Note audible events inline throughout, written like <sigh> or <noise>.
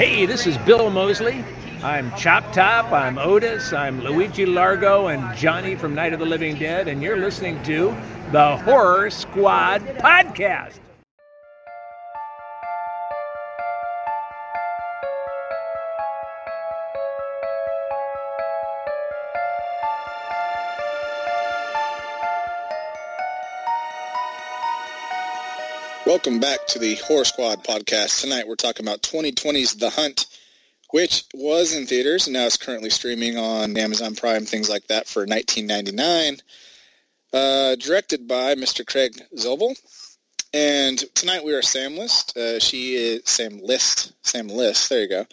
Hey, this is Bill Moseley. I'm Chop Top, I'm Otis, I'm Luigi Largo, and Johnny from Night of the Living Dead, and you're listening to the Horror Squad Podcast. Welcome back to the Horror Squad podcast. Tonight we're talking about 2020's The Hunt, which was in theaters and now is currently streaming on Amazon Prime, things like that for 19.99. Uh, directed by Mr. Craig Zobel. And tonight we are Sam List. Uh, she is Sam List. Sam List. There you go.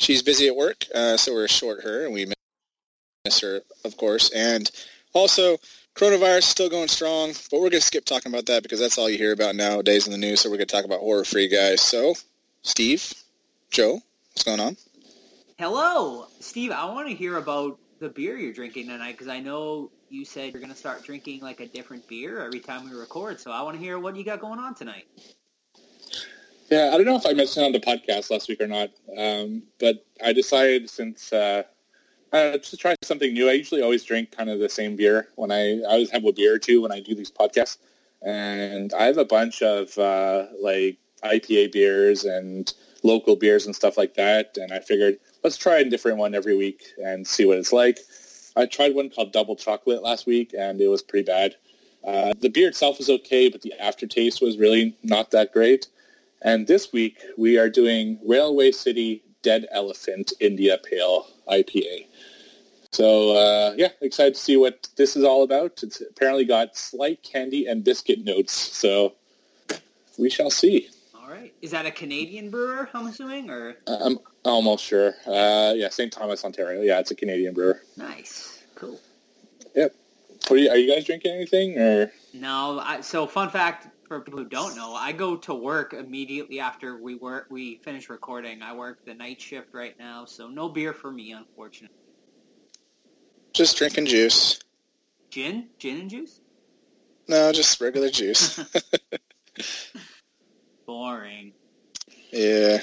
She's busy at work, uh, so we're short her, and we miss her, of course. And also, coronavirus is still going strong, but we're going to skip talking about that because that's all you hear about nowadays in the news. So we're going to talk about horror-free guys. So, Steve, Joe, what's going on? Hello, Steve. I want to hear about the beer you're drinking tonight because I know you said you're going to start drinking like a different beer every time we record. So I want to hear what you got going on tonight. Yeah, I don't know if I mentioned on the podcast last week or not, um, but I decided since uh, uh, to try something new. I usually always drink kind of the same beer when I, I always have a beer or two when I do these podcasts. And I have a bunch of uh, like IPA beers and local beers and stuff like that. And I figured let's try a different one every week and see what it's like. I tried one called Double Chocolate last week and it was pretty bad. Uh, the beer itself was okay, but the aftertaste was really not that great. And this week we are doing Railway City Dead Elephant India Pale IPA. So uh, yeah, excited to see what this is all about. It's apparently got slight candy and biscuit notes, so we shall see. All right, is that a Canadian brewer? I'm assuming, or I'm almost sure. Uh, yeah, St. Thomas, Ontario. Yeah, it's a Canadian brewer. nice, cool. Yep. Are you, are you guys drinking anything or? No, I, so fun fact for people who don't know, I go to work immediately after we work. We finish recording. I work the night shift right now, so no beer for me, unfortunately. Just drinking juice. Gin, gin and juice. No, just regular juice. <laughs> Boring. yeah.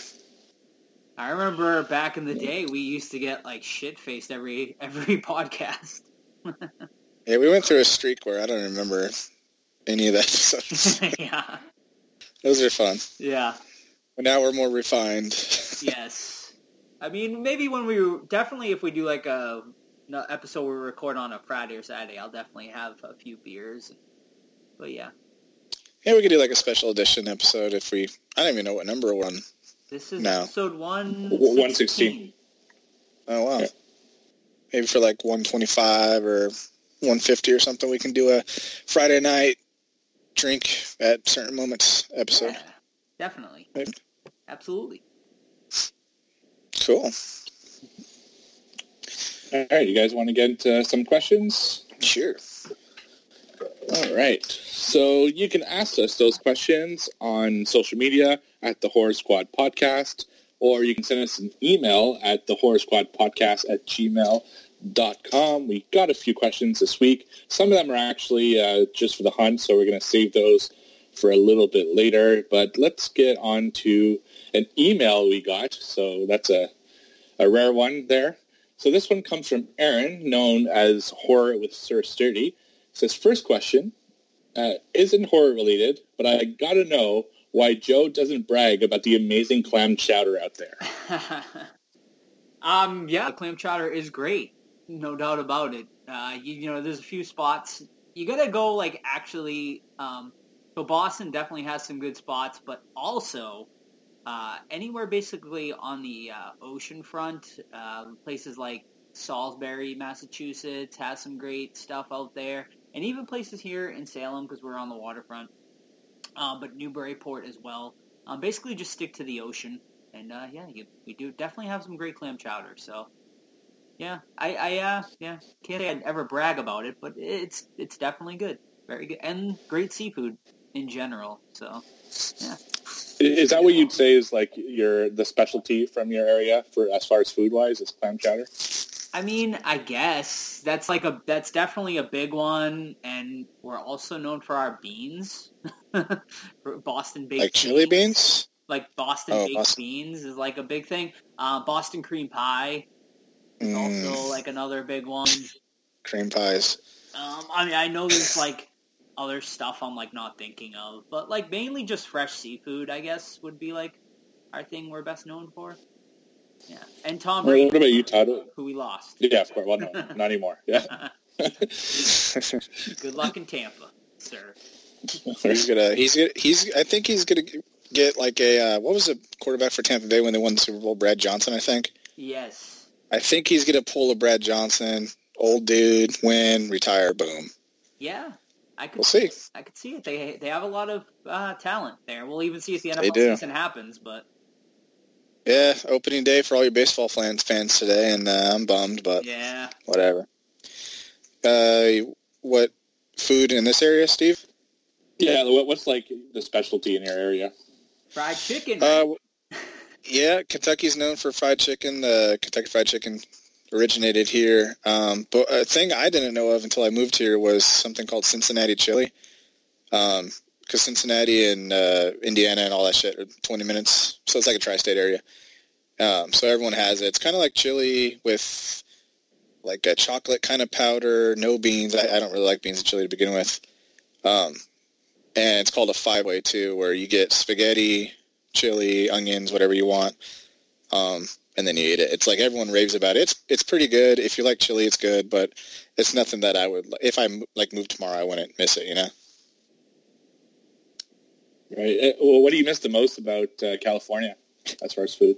I remember back in the day, we used to get like shit faced every every <laughs> podcast. Yeah, we went through a streak where I don't remember any of the episodes. <laughs> <laughs> yeah, Those are fun. yeah. But now we're more refined. <laughs> yes. I mean, maybe when we definitely if we do like a no, episode we record on a Friday or Saturday, I'll definitely have a few beers. But yeah, Yeah, we could do like a special edition episode if we. I don't even know what number we're on. this is No. episode one 116. Oh wow. Yeah. Maybe for like 125 or 150 or something, we can do a Friday night drink at certain moments episode. Yeah, definitely, Maybe. absolutely. Cool. All right, you guys want to get into some questions? Sure. All right. So you can ask us those questions on social media at the Horror Squad Podcast, or you can send us an email at the Horror Squad Podcast at gmail.com. We got a few questions this week. Some of them are actually uh, just for the hunt, so we're going to save those for a little bit later. But let's get on to an email we got. So that's a, a rare one there. So this one comes from Aaron, known as Horror with Sir Sturdy. Says, first question, uh, isn't horror related, but I gotta know why Joe doesn't brag about the amazing clam chowder out there. <laughs> um, yeah, clam chowder is great, no doubt about it. Uh, you, you know, there's a few spots you gotta go like actually. Um, so Boston definitely has some good spots, but also uh, anywhere basically on the uh, ocean front, uh, places like Salisbury, Massachusetts has some great stuff out there, and even places here in Salem because we're on the waterfront. Um, but Newburyport as well. Um, basically, just stick to the ocean, and uh, yeah, you, we do definitely have some great clam chowder. So yeah, I, I uh, yeah can't say I'd ever brag about it, but it's it's definitely good, very good, and great seafood in general. So yeah. Is that what you'd say is like your the specialty from your area for as far as food wise is clam chowder? I mean, I guess that's like a that's definitely a big one, and we're also known for our beans, <laughs> Boston baked Like chili beans? Like Boston Oh, baked Boston. beans is like a big thing. Uh, Boston cream pie is Mm, also like another big one. cream pies. Um, I mean, I know there's like other stuff I'm like not thinking of, but like mainly just fresh seafood, I guess, would be like our thing we're best known for. Yeah, and Tom What Brady, about you, Todd? who we lost. Yeah, of course. Well, no, <laughs> not anymore. Yeah. <laughs> Good luck in Tampa, sir. <laughs> he's gonna. He's gonna. He's. I think he's gonna get like a. Uh, what was the quarterback for Tampa Bay when they won the Super Bowl? Brad Johnson, I think. Yes. I think he's gonna pull a Brad Johnson. Old dude, win, retire, boom. Yeah, I could. We'll see. I could see it. They they have a lot of uh, talent there. We'll even see if the They NFL do. season happens. But Yeah, opening day for all your baseball fans fans today, and uh, I'm bummed, but yeah, whatever. Uh, what food in this area, Steve? Yeah. What's like the specialty in your area? fried chicken. Uh, yeah, Kentucky's known for fried chicken. The Kentucky Fried Chicken originated here. Um, but a thing I didn't know of until I moved here was something called Cincinnati chili. Um 'cause because Cincinnati and uh, Indiana and all that shit are 20 minutes, so it's like a tri-state area. Um, so everyone has it. It's kind of like chili with like a chocolate kind of powder, no beans. I, I don't really like beans and chili to begin with. Um, and it's called a five-way too, where you get spaghetti, chili, onions, whatever you want, um, and then you eat it. It's like everyone raves about it. It's it's pretty good. If you like chili, it's good, but it's nothing that I would if I like move tomorrow, I wouldn't miss it. You know. Right. Uh, Well, what do you miss the most about uh, California as far as food?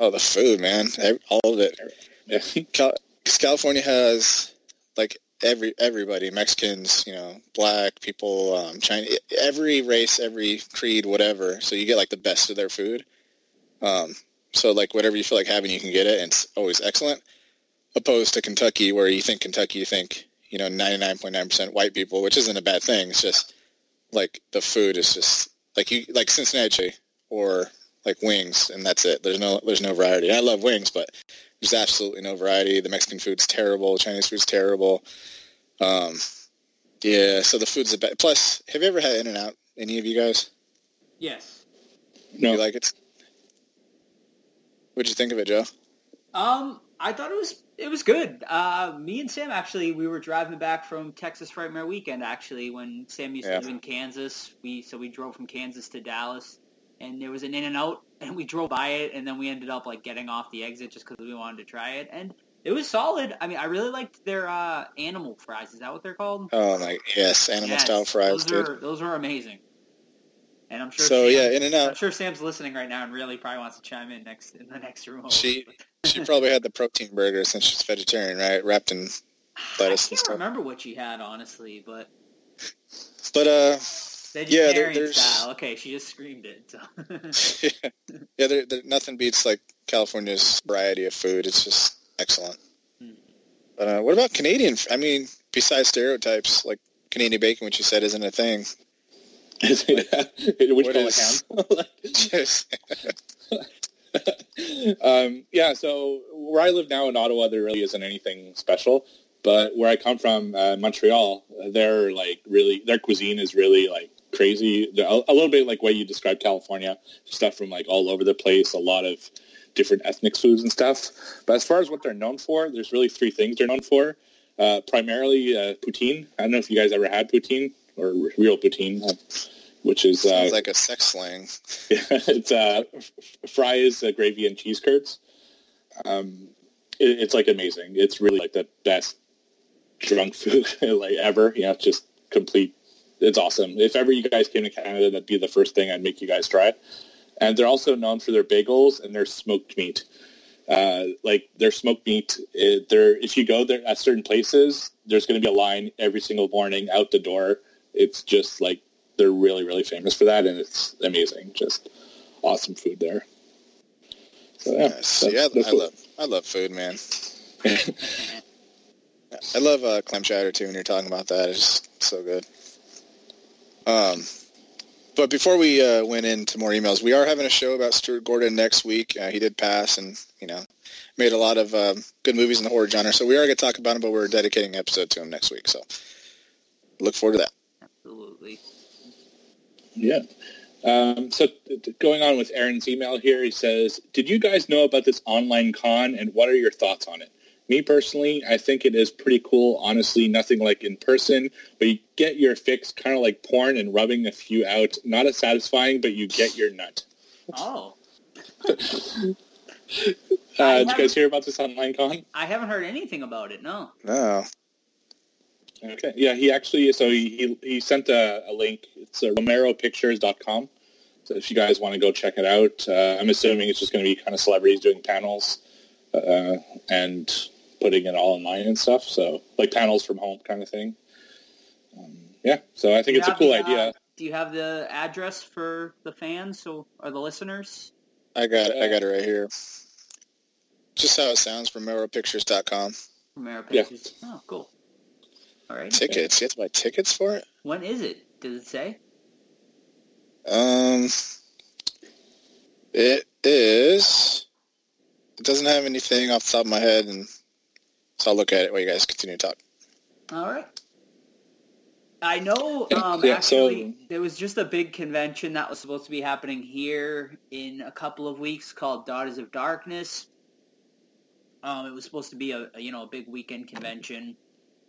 Oh, the food, man, all of it. Yeah. California has like every everybody Mexicans, you know, black people, um, China, every race, every creed, whatever. So you get like the best of their food. Um, so like whatever you feel like having, you can get it, and it's always excellent. Opposed to Kentucky, where you think Kentucky, you think you know ninety nine point nine percent white people, which isn't a bad thing. It's just like the food is just like you like Cincinnati or like wings, and that's it. There's no there's no variety. I love wings, but there's absolutely no variety. The Mexican food's terrible. Chinese food's terrible. Um, yeah, so the food's a bad. Plus, have you ever had In and Out? Any of you guys? yes. No. You like it? What'd you think of it, Joe? Um, I thought it was it was good. Uh, me and Sam actually we were driving back from Texas Frightmare Weekend actually when Sam used Yeah. to live in Kansas. We so we drove from Kansas to Dallas, and there was an In and Out, and we drove by it, and then we ended up like getting off the exit just because we wanted to try it, and it was solid. I mean, I really liked their uh, animal fries. Is that what they're called? Oh my yes, animal Yes, style fries, Those dude. are those are amazing. And I'm sure. So Sam, yeah, In and Out. I'm sure Sam's listening right now and really probably wants to chime in next in the next room. She <laughs> she probably had the protein burger since she's vegetarian, right? Wrapped in lettuce I and can't stuff. remember what she had honestly, but But uh, vegetarian there- there's- style. Okay, she just screamed it. So. <laughs> yeah, there, there, nothing beats like California's variety of food. It's just excellent. Hmm. But uh, what about Canadian? I mean, besides stereotypes like Canadian bacon, which you said isn't a thing. Which What is- <laughs> um, yeah, so where I live now in Ottawa, there really isn't anything special. But where I come from, uh, Montreal, they're like really their cuisine is really like crazy. A, a little bit like way you described California, stuff from like all over the place. A lot of different ethnic foods and stuff. But as far as what they're known for, there's really three things they're known for. Uh, primarily uh, poutine. I don't know if you guys ever had poutine or real poutine, uh, which is uh, Sounds like a sex slang. <laughs> it's uh, fries, uh, gravy, and cheese curds. Um, it, it's like amazing. It's really like the best drunk food <laughs> like ever. You know, just complete. It's awesome. If ever you guys came to Canada, that'd be the first thing I'd make you guys try. And they're also known for their bagels and their smoked meat. Uh, like their smoked meat, it, if you go there at certain places, there's going to be a line every single morning out the door. It's just like they're really, really famous for that, and it's amazing. Just awesome food there. So yeah, Yes. that's- yeah, that's I love I love food, man. <laughs> I love uh, clam chowder too. When you're talking about that, it's so good. Um, but before we uh, went into more emails, we are having a show about Stuart Gordon next week. Uh, he did pass, and you know, made a lot of um, good movies in the horror genre. So we are going to talk about him, but we're dedicating an episode to him next week. So look forward to that. Absolutely. Yeah. Um, so going on with Aaron's email here, he says, did you guys know about this online con and what are your thoughts on it? Me personally, I think it is pretty cool. Honestly, nothing like in person, but you get your fix kind of like porn and rubbing a few out. Not as satisfying, but you get your nut. Oh. <laughs> uh, did you guys hear about this online con? I haven't heard anything about it. No. No. Okay. Yeah, he actually, so he, he, he sent a, a link. It's uh, romeropictures.com. So if you guys want to go check it out, uh, I'm assuming it's just going to be kind of celebrities doing panels uh, and putting it all online and stuff. So like panels from home kind of thing. Um, yeah, so I think it's a cool the, idea. Uh, do you have the address for the fans so, or the listeners? I got it. I got it right here. Just how it sounds, RomeroPictures.com. Romero Pictures. Yeah. Oh, cool. All right. Tickets. You have to buy tickets for it? When is it? Does it say? Um, it is. It doesn't have anything off the top of my head, and so I'll look at it while you guys continue to talk. All right. I know. Um, yeah, actually, so... there was just a big convention that was supposed to be happening here in a couple of weeks called Daughters of Darkness. Um, it was supposed to be a, you know a big weekend convention,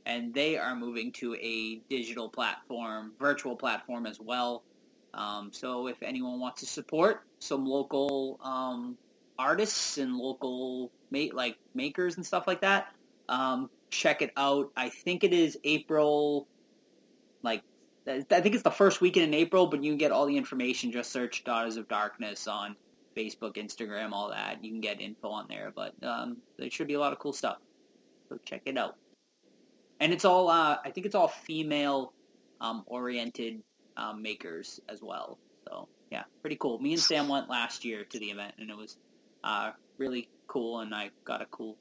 and they are moving to a digital platform, virtual platform as well. Um, so if anyone wants to support some local um, artists and local ma- like makers and stuff like that, um, check it out. I think it is April, like I think it's the first weekend in April, but you can get all the information. Just search Daughters of Darkness on Facebook, Instagram, all that. You can get info on there, but um, there should be a lot of cool stuff. So check it out. And it's all, uh, I think it's all female um, oriented um, makers as well. So yeah, pretty cool. Me and Sam <laughs> went last year to the event, and it was uh, really cool, and I got a cool,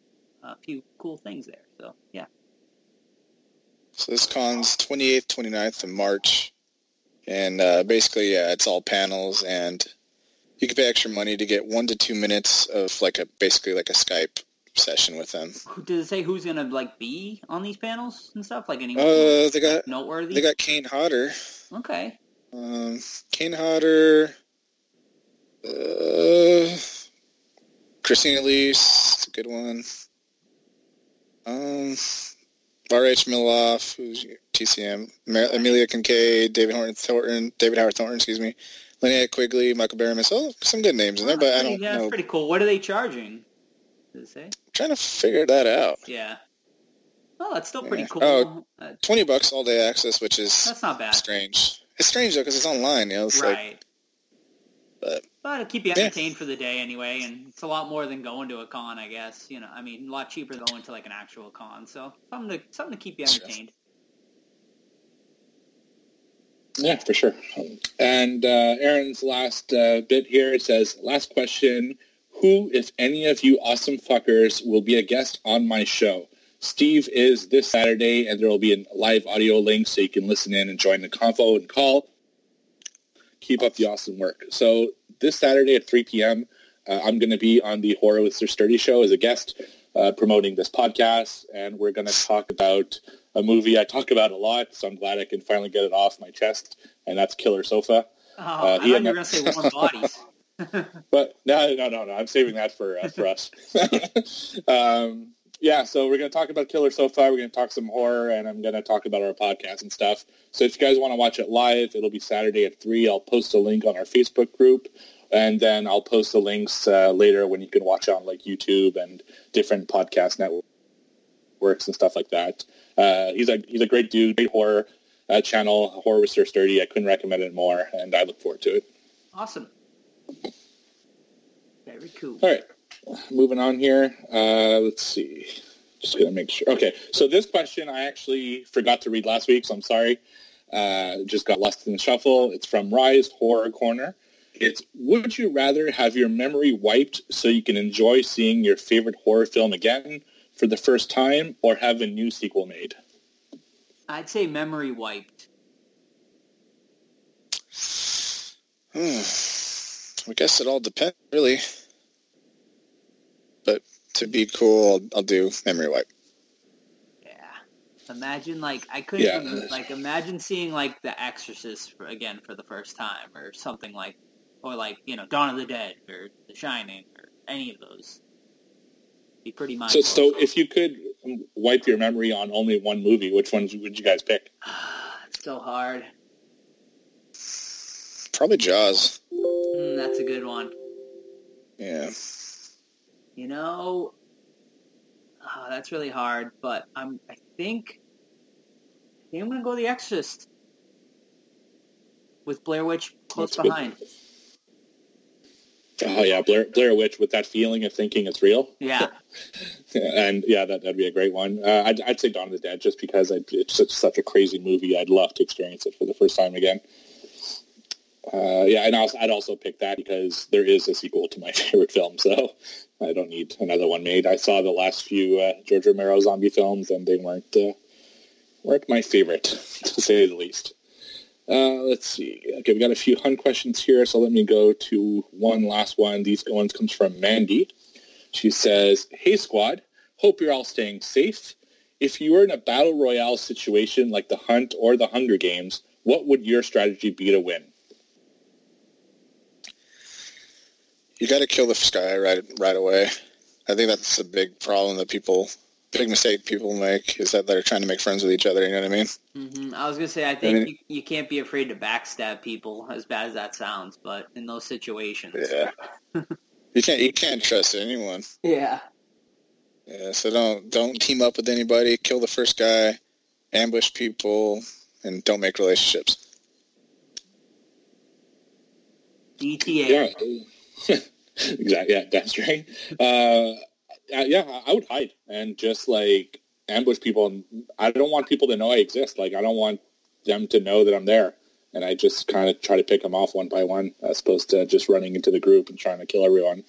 a few cool things there. So yeah. So this con's 28th, 29th of March, and uh, basically, yeah, it's all panels, and you can pay extra money to get one to two minutes of like a basically like a Skype session with them. Does it say who's gonna like be on these panels and stuff? Like anyone? Uh, they got noteworthy. They got Kane Hodder. Okay. Um, Kane Hodder. Uh, Christine Elise, a good one. Um, R.H. Mihailoff, who's TCM, Amelia Kinkade, David Horton, Thornton, David Howard Thornton, excuse me, Linnea Quigley, Michael Berryman. Oh, some good names in there, but I don't yeah, know. Yeah, pretty cool. What are they charging? Does it say? I'm trying to figure that out. Yeah. Oh, that's still pretty yeah. cool. Oh, uh, 20 bucks all day access, which is that's not bad. Strange. It's strange though because it's online. You know, it's right. Like, but but it'll keep you entertained yeah. for the day anyway, and it's a lot more than going to a con, I guess. You know, I mean, a lot cheaper than going to like an actual con. So something to something to keep you entertained. Yeah, for sure. And uh, Aaron's last uh, bit here it says, last question: Who, if any of you awesome fuckers, will be a guest on my show? Steve is this Saturday, and there will be a live audio link so you can listen in and join the convo and call. Keep up the awesome work. So this Saturday at 3 p.m., uh, I'm going to be on the Horror with Sir Sturdy show as a guest uh, promoting this podcast, and we're going to talk about a movie I talk about a lot, so I'm glad I can finally get it off my chest, and that's Killer Sofa. Oh, uh, I thought you were going to say Warm Bodies. <laughs> but no, no, no, no. I'm saving that for uh, for us. <laughs> um, yeah, so we're going to talk about Killer Sofa. We're going to talk some horror, and I'm going to talk about our podcast and stuff. So if you guys want to watch it live, it'll be Saturday at 3. I'll post a link on our Facebook group, and then I'll post the links uh, later when you can watch on like YouTube and different podcast networks and stuff like that. Uh, he's a he's a great dude, great horror uh, channel, Horror with Sir Sturdy. I couldn't recommend it more, and I look forward to it. Awesome. Very cool. All right moving on here. Uh, let's see. Just gonna make sure. Okay, so this question I actually forgot to read last week, so I'm sorry. Uh, just got lost in the shuffle. It's from Rise Horror Corner. It's would you rather have your memory wiped so you can enjoy seeing your favorite horror film again for the first time, or have a new sequel made? I'd say memory wiped. Hmm. I guess it all depends, really to be cool, I'll, I'll do memory wipe. Yeah. Imagine like I couldn't Yeah. like imagine seeing like The Exorcist for, again for the first time or something like or like you know Dawn of the Dead or The Shining or any of those. Be pretty mind. So, so if you could wipe your memory on only one movie, which ones would you guys pick? <sighs> it's so hard. Probably Jaws. Mm, that's a good one. Yeah. You know, oh, that's really hard. But I'm I think I think I'm gonna go The Exorcist with Blair Witch close That's good. behind. Oh yeah, Blair, Blair Witch with that feeling of thinking it's real. Yeah. <laughs> And yeah, that, that'd be a great one. Uh, I'd, I'd say Dawn of the Dead just because I'd, it's such, such a crazy movie. I'd love to experience it for the first time again. Uh, yeah, and I'd also pick that because there is a sequel to my <laughs> favorite film, so I don't need another one made. I saw the last few uh, George Romero zombie films, and they weren't uh, weren't my favorite, <laughs> to say the least. Uh, let's see. Okay, we've got a few hunt questions here, so let me go to one last one. These ones comes from Mandy. She says, "Hey squad, hope you're all staying safe. If you were in a battle royale situation like the Hunt or the Hunger Games, what would your strategy be to win?" You got to kill the guy right right away. I think that's a big problem that people, big mistake people make is that they're trying to make friends with each other. You know what I mean? hmm I was gonna say I think mean- you, you can't be afraid to backstab people, as bad as that sounds. But in those situations, Yeah. <laughs> you can't you can't trust anyone. yeah, Yeah. So don't don't team up with anybody. Kill the first guy. Ambush people and don't make relationships. DTA. Yeah, <laughs> exactly. Yeah, that's right. Uh, yeah, I- I would hide and just like ambush people. And I don't want people to know I exist. Like I don't want them to know that I'm there. And I just kind of try to pick them off one by one, as opposed to just running into the group and trying to kill everyone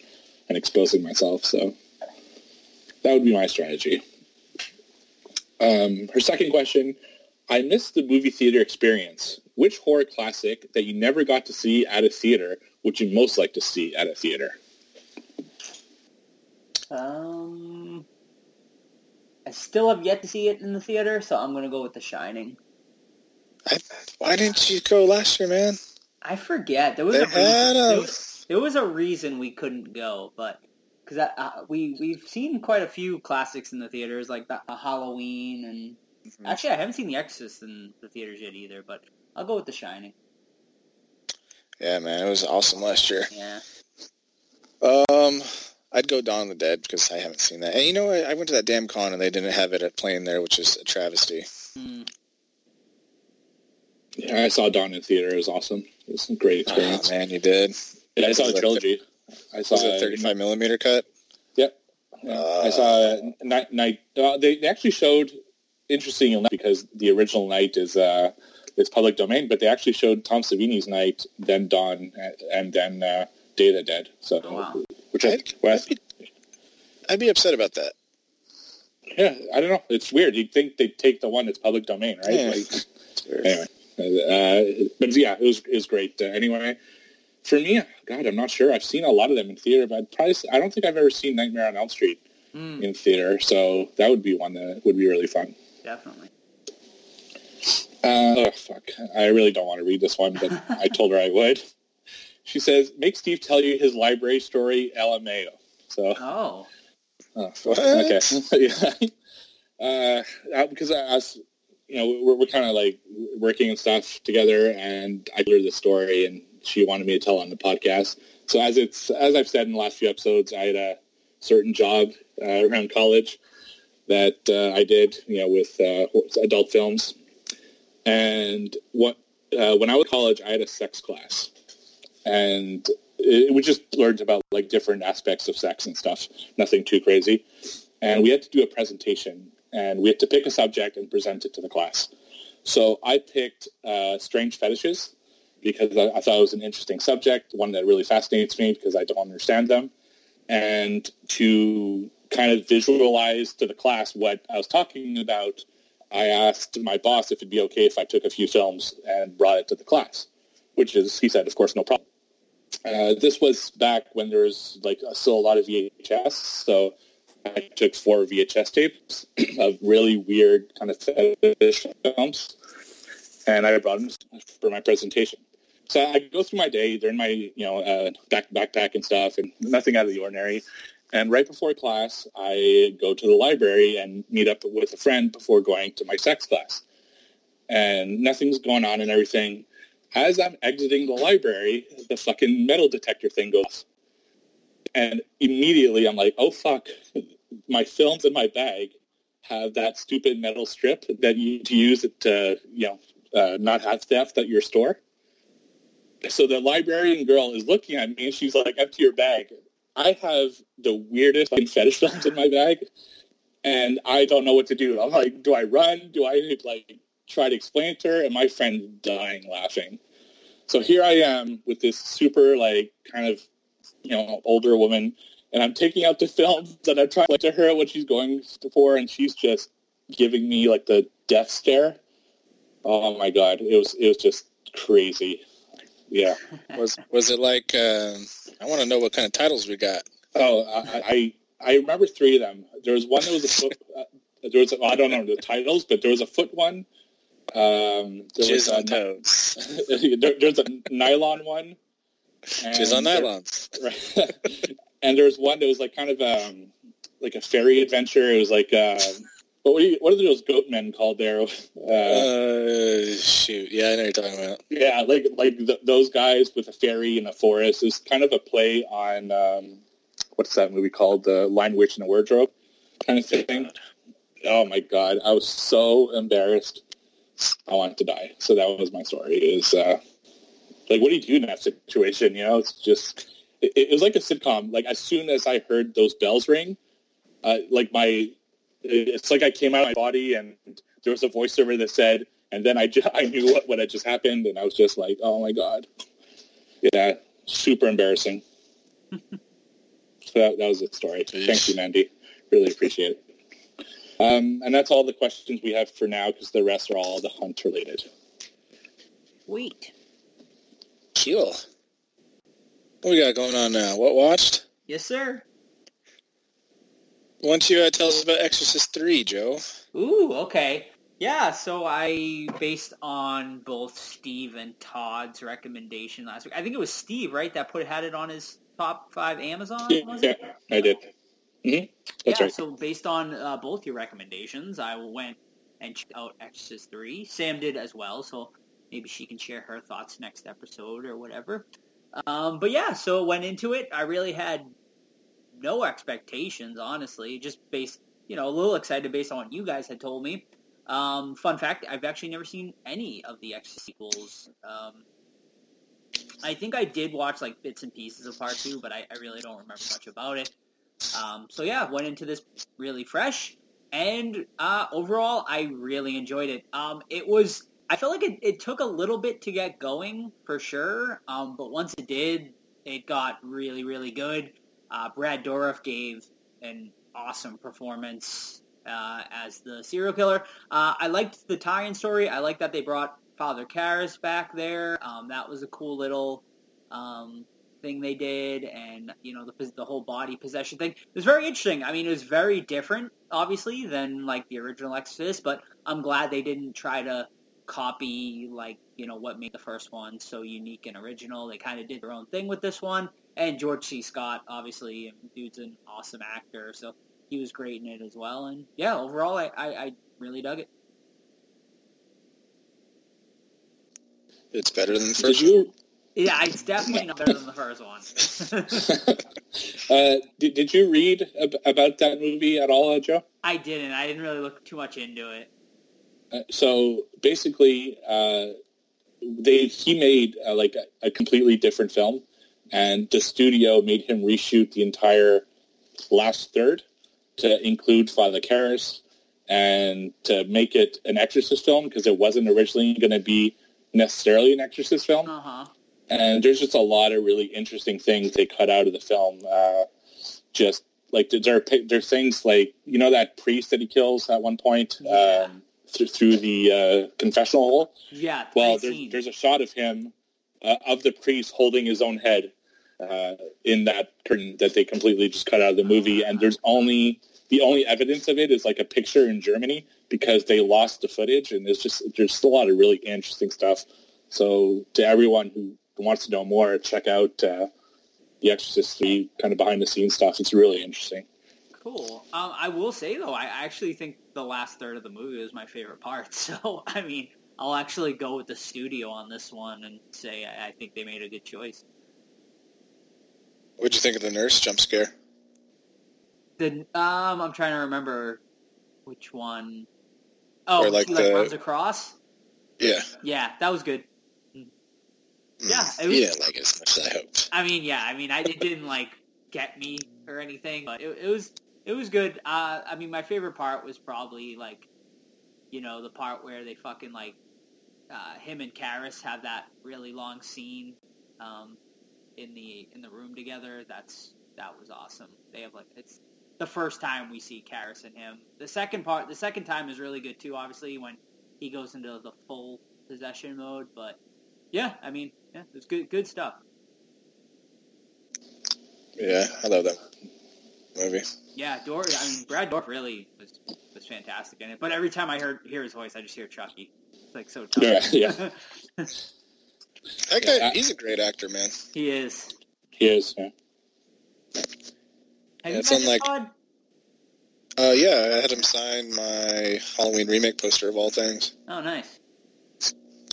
and exposing myself. So that would be my strategy. Um, her second question: I missed the movie theater experience. Which horror classic that you never got to see at a theater would you most like to see at a theater? Um, I still have yet to see it in the theater, so I'm gonna go with The Shining. I, why didn't you go last year, man? I forget there was They a reason. had There 'em. was, there was a reason we couldn't go, but because uh, we we've seen quite a few classics in the theaters, like the, uh, Halloween, and Mm-hmm. actually I haven't seen The Exorcist in the theaters yet either. But I'll go with The Shining. Yeah, man, it was awesome last year. Yeah. Um, I'd go Dawn of the Dead because I haven't seen that. And you know what? I went to that damn con and they didn't have it at playing there, which is a travesty. Hmm. Yeah, I saw Dawn in theater. It was awesome. It was a great Oh, experience. man, you did. yeah, I saw the it trilogy. I saw Was it a 35 millimeter cut? Yep. Yeah. I Uh, saw night. night uh, they, they actually showed interesting enough because the original night is uh, it's public domain, but they actually showed Tom Savini's night, then Dawn, and then uh, Day of the Dead. So, Oh, wow. which I, I'd, well, I'd, be, I'd be upset about that. yeah, I don't know. It's weird. You'd think they'd take the one that's public domain, right? Yeah. Like, anyway, uh, but yeah, it was it was great. Uh, anyway, for me, God, I'm not sure. I've seen a lot of them in theater, but I'd probably I don't think I've ever seen Nightmare on Elm Street Hmm, in theater. So that would be one that would be really fun. definitely. Uh, oh fuck! I really don't want to read this one, but I <laughs> told her I would. She says, "Make Steve tell you his library story, LMAO." So Oh. Oh? Okay. <laughs> yeah. Uh, uh, because I, I was, you know, we're, we're kind of like working and stuff together, and I told her the story, and she wanted me to tell on the podcast. So as it's as I've said in the last few episodes, I had a certain job uh, around college that uh, I did, you know, with uh, adult films, and what uh, when I was in college, I had a sex class, and it, we just learned about like different aspects of sex and stuff. Nothing too crazy, and we had to do a presentation, and we had to pick a subject and present it to the class. So I picked uh, strange fetishes because I, I thought it was an interesting subject, one that really fascinates me because I don't understand them, and to kind of visualize to the class what I was talking about. I asked my boss if it'd be okay if I took a few films and brought it to the class, which is, he said, of course, no problem. Uh, this was back when there was like still a lot of VHS, so I took four VHS tapes <clears throat> of really weird kind of fetish films, and I brought them for my presentation. So I go through my day. They're in my you know uh, back, backpack and stuff, and nothing out of the ordinary. And right before class, I go to the library and meet up with a friend before going to my sex class. And nothing's going on and everything. As I'm exiting the library, the fucking metal detector thing goes. off. And immediately I'm like, oh fuck, <laughs> my films in my bag have that stupid metal strip that you to use it to, you know, uh, not have theft at your store. So the librarian girl is looking at me and she's like, empty your bag. I have the weirdest fucking fetish films in my bag and I don't know what to do. I'm like, do I run? Do I like try to explain it to her? And my friend's dying laughing. So here I am with this super like kind of, you know, older woman and I'm taking out the <laughs> films and I'm trying to to her what she's going for and she's just giving me like the death stare. Oh my god, it was it was just crazy. Yeah. Was was it like? Uh, I want to know what kind of titles we got. Oh, I, I I remember three of them. There was one that was a foot. Uh, there was a, I don't know the titles, but there was a foot one. Um, there Jizz was on a, toes. <laughs> there, there's a nylon one. Jizz on and there- nylons. Right. <laughs> and there was one that was like kind of um, like a fairy adventure. It was like uh, what do you, what are those goat men called there? <laughs> Uh, Uh, shoot. Yeah, I know what you're talking about. yeah, like like th- those guys with a fairy in a forest. It's kind of a play on um, what's that movie called? The Line Witch in the Wardrobe kind of thing. Oh my god, I was so embarrassed. I wanted to die. So that was my story. Is uh, like, what do you do in that situation? You know, it's just it, it was like a sitcom. Like as soon as I heard those bells ring, uh, like my it's like I came out of my body and there was a voiceover that said, and then I, ju- <laughs> I knew what, what had just happened, and I was just like, oh my god, yeah, super embarrassing. <laughs> so that, that was the story. Thank you, Mandy. Really appreciate it. Um, and that's all the questions we have for now, because the rest are all the hunt related. Sweet. Cool. What we got going on now? What watched? Yes, sir. Why don't you uh, tell us about Exorcist 3, Joe? Ooh, okay. Yeah, so I based on both Steve and Todd's recommendation last week. I think it was Steve, right, that put had it on his top five Amazon. Was Yeah. I did. hmm That's yeah, right. so based on uh, both your recommendations, I went and checked out Exorcist 3. Sam did as well, so maybe she can share her thoughts next episode or whatever. Um, but yeah, so went into it. I really had no expectations, honestly, just based, you know, a little excited based on what you guys had told me. Um, fun fact, I've actually never seen any of the Exorcist sequels. Um, I think I did watch like bits and pieces of part two, but I, I really don't remember much about it. Um, so yeah, went into this really fresh, and uh, overall, I really enjoyed it. Um, it was, I felt like it, it took a little bit to get going for sure, um, but once it did, it got really, really good. Uh, Brad Dourif gave an awesome performance uh, as the serial killer. Uh, I liked the tie-in story. I like that they brought Father Karras back there. Um, that was a cool little um, thing they did, and you know the the whole body possession thing. It was very interesting. I mean, it was very different, obviously, than like the original Exorcist. But I'm glad they didn't try to copy like you know what made the first one so unique and original. They kind of did their own thing with this one. And George C. Scott, obviously, dude's an awesome actor, so he was great in it as well. And yeah, overall, I, I, I really dug it. It's better than the Did first you Yeah, it's definitely not better than the first one. <laughs> uh, did, did you read ab- about that movie at all, uh, Joe? I didn't. I didn't really look too much into it. Uh, so basically, uh, they he made uh, like a, a completely different film, and the studio made him reshoot the entire last third to include Father Karras and to make it an Exorcist film because it wasn't originally going to be necessarily an Exorcist film. Uh huh. and there's just a lot of really interesting things they cut out of the film. Uh, just like there, are, there's things like you know that priest that he kills at one point Yeah. um, through, through the uh, confessional hole. Yeah. Well, there's, there's a shot of him uh, of the priest holding his own head, uh, in that curtain that they completely just cut out of the movie, and there's only the only evidence of it is like a picture in Germany because they lost the footage, and there's just there's a lot of really interesting stuff. So to everyone who wants to know more, check out uh, the Exorcist 3 kind of behind the scenes stuff. It's really interesting. Cool. Um, I will say though, I actually think the last third of the movie is my favorite part. <laughs> So I mean, I'll actually go with the studio on this one and say I think they made a good choice. What'd you think of the nurse jump scare? The um, I'm trying to remember which one. Oh, Or like like the- runs across. Yeah. Yeah, that was good. Mm. Yeah, it you didn't like it as much as I hoped. I mean, yeah, I mean, I it didn't like get me or anything, but it, it was it was good. Uh, I mean, my favorite part was probably like, you know, the part where they fucking like uh, him and Karras have that really long scene um, in the in the room together. That's that was awesome. They have like it's the first time we see Karras and him. The second part, the second time is really good too. Obviously, when he goes into the full possession mode, but yeah, I mean, yeah, it's good good stuff. Yeah, I love that movie. Yeah, Dor. I mean, Brad Dourif really was was fantastic in it. But every time I heard hear his voice, I just hear Chucky. It's like so tough. Yeah, yeah. <laughs> That guy, Yeah, I- he's a great actor, man. he is. He is. Yeah. Have Yeah, you it's met him, unlike- Todd? Uh, yeah, I had him sign my Halloween remake poster of all things. Oh, nice.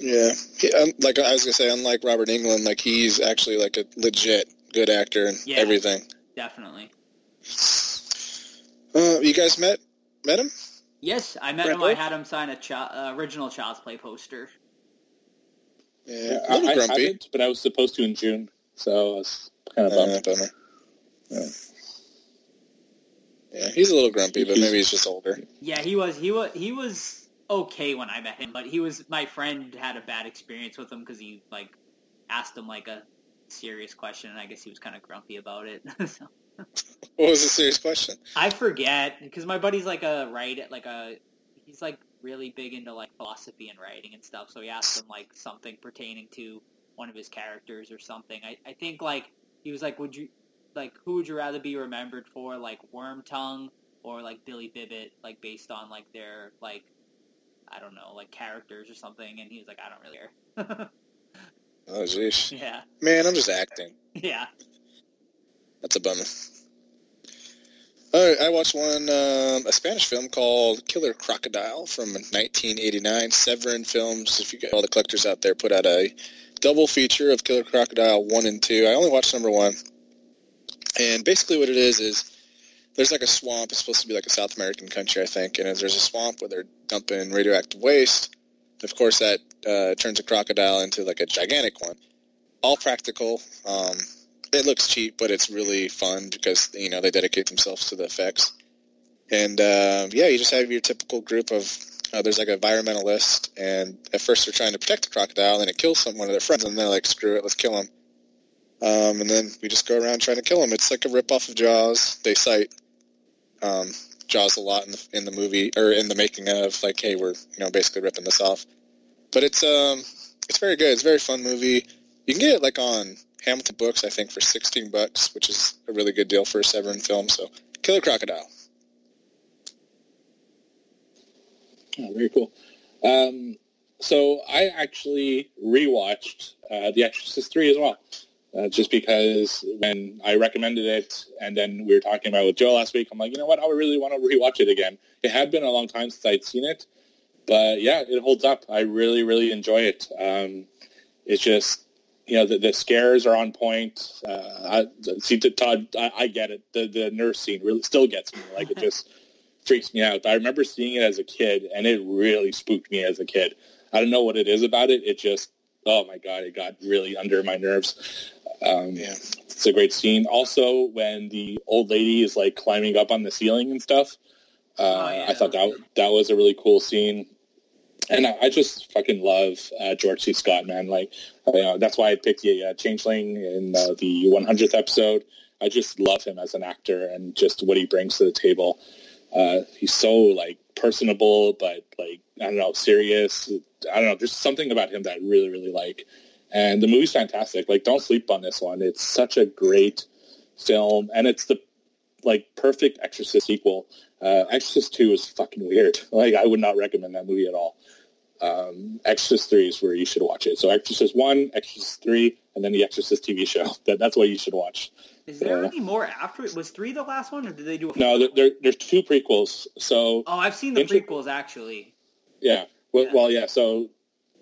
Yeah, he, um, like I was gonna say, unlike Robert Englund, like he's actually like a legit good actor and Yeah. everything. Definitely. Uh, you guys met met him? Yes, I met Brad him. I had him sign a chi- uh, original Child's Play poster. Yeah, Yeah, a little I, I grumpy. haven't, but I was supposed to in June, so I was kind of Uh, bummed. bummer. Yeah. yeah, he's a little grumpy, but maybe he's just older. Yeah, he was. He was. He was okay when I met him, but he was. My friend had a bad experience with him because he like asked him like a serious question, and I guess he was kind of grumpy about it. <laughs> so. What was the serious question? I forget because my buddy's like a write like a he's like really big into like philosophy and writing and stuff. So he asked him like something pertaining to one of his characters or something. I, I think like he was like, would you like who would you rather be remembered for like Worm Tongue or like Billy Bibbit like based on like their like I don't know like characters or something? And he was like, I don't really care. Oh, jeez. <laughs> yeah, Man, I'm just acting. <laughs> yeah. That's a bummer. I watched one, um, a Spanish film called Killer Crocodile from 1989. Severin Films, if you get all the collectors out there, put out a double feature of Killer Crocodile 1 and 2. I only watched number 1. And basically what it is is there's like a swamp. It's supposed to be like a South American country, I think. And there's a swamp where they're dumping radioactive waste. Of course, that uh, turns a crocodile into like a gigantic one. All practical. Um, it looks cheap, but it's really fun because you know they dedicate themselves to the effects. And um, yeah, you just have your typical group of uh, there's like an environmentalist, and at first they're trying to protect the crocodile, and it kills some one of their friends, and they're like, "Screw it, let's kill him." Um, and then we just go around trying to kill him. It's like a rip off of Jaws. They cite um, Jaws a lot in the in the movie or in the making of like, hey, we're you know basically ripping this off. But it's um it's very good. It's a very fun movie. You can get it like on Hamilton Books, I think, for sixteen bucks, which is a really good deal for a Severin film. So, Killer Crocodile. Oh, very cool. Um, so I actually rewatched uh, The Exorcist 3 as well, uh, just because when I recommended it and then we were talking about it with Joe last week, I'm like, you know what, I would really want to rewatch it again. It had been a long time since I'd seen it, but yeah, it holds up. I really, really enjoy it. Um, it's just, you know, the, the scares are on point. Uh, I, see, Todd, I, I get it. The, the nurse scene really still gets me. Like, it <laughs> just freaks me out. I remember seeing it as a kid, and it really spooked me as a kid. I don't know what it is about it. It just, oh my god, it got really under my nerves. Um, Yeah. It's a great scene. Also, when the old lady is like climbing up on the ceiling and stuff, uh, Oh, yeah, I thought that that was good. that was a really cool scene. And I, just fucking love uh, George C. Scott, man. Like, uh, that's why I picked the uh, Changeling in uh, the 100th episode. I just love him as an actor and just what he brings to the table. Uh, he's so like personable, but like I don't know, serious. I don't know. There's something about him that I really, really like. and the movie's fantastic. Like, don't sleep on this one. It's such a great film, and it's the like perfect Exorcist sequel. Uh, Exorcist Two is fucking weird. <laughs> Like, I would not recommend that movie at all. Um, Exorcist Three is where you should watch it. So Exorcist One, Exorcist Three, and then the Exorcist TV show. <laughs> That that's what you should watch. Is there any more after it? Was three the last one, or did they do? A no, there, there, there's two prequels. So oh, I've seen the inter- prequels actually. Yeah. Well, yeah. well, yeah. So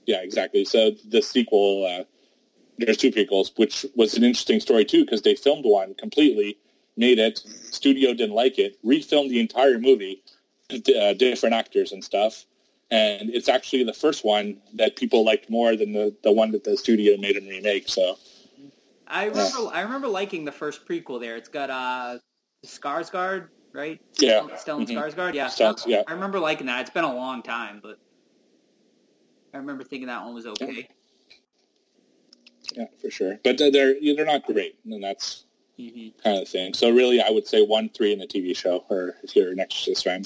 yeah, exactly. So the sequel, uh, there's two prequels, which was an interesting story too, because they filmed one completely, made it, studio didn't like it, refilmed the entire movie, uh, different actors and stuff, and it's actually the first one that people liked more than the, the one that the studio made and remake. So I remember yeah. I remember liking the first prequel. There, it's got uh, Skarsgård, right? Yeah, Stellan mm-hmm. Skarsgård. Yeah, Stellan, yeah. I remember liking that. It's been a long time, but I remember thinking that one was okay. Yeah, for sure. But they're they're not great, and that's mm-hmm. kind of thing. So really, I would say one, three in the TV show, or if you're an Exorcist fan.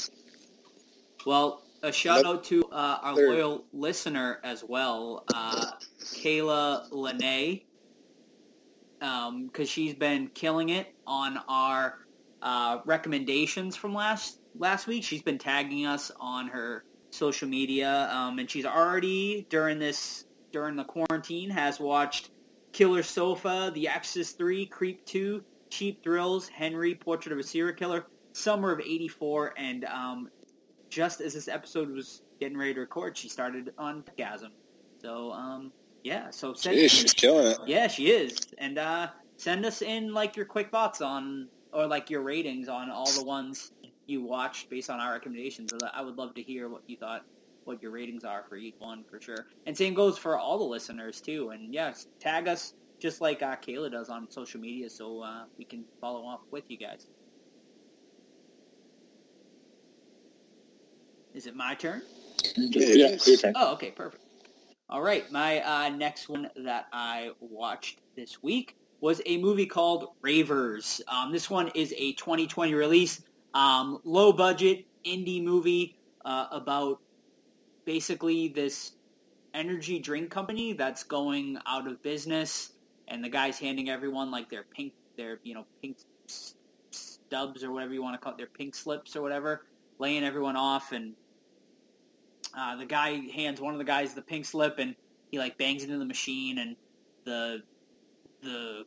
Well, a shout out to uh, our loyal listener as well, uh, Kayla Lene, because um, she's been killing it on our uh, recommendations from last last week. She's been tagging us on her social media, um, and she's already during this during the quarantine has watched Killer Sofa, The Exorcist Three, Creep Two, Cheap Thrills, Henry, Portrait of a Serial Killer, Summer of '84, and um, just as this episode was getting ready to record, she started on Gasm. So um, yeah, so send Jeez, she's killing it. Yeah, she is, and uh, send us in like your quick thoughts on or like your ratings on all the ones you watched based on our recommendations. I would love to hear what you thought, what your ratings are for each one for sure. And same goes for all the listeners too. And yes, tag us just like uh, Kayla does on social media, so uh, we can follow up with you guys. Is it my turn? Yeah, your turn. Oh, okay, perfect. All right, my uh, next one that I watched this week was a movie called Ravers. Um, this one is a 2020 release. Um, low budget indie movie uh, about basically this energy drink company that's going out of business, and the guy's handing everyone like their pink, their you know pink stubs or whatever you want to call it, their pink slips or whatever, laying everyone off, and uh, the guy hands one of the guys the pink slip, and he like bangs into the machine, and the the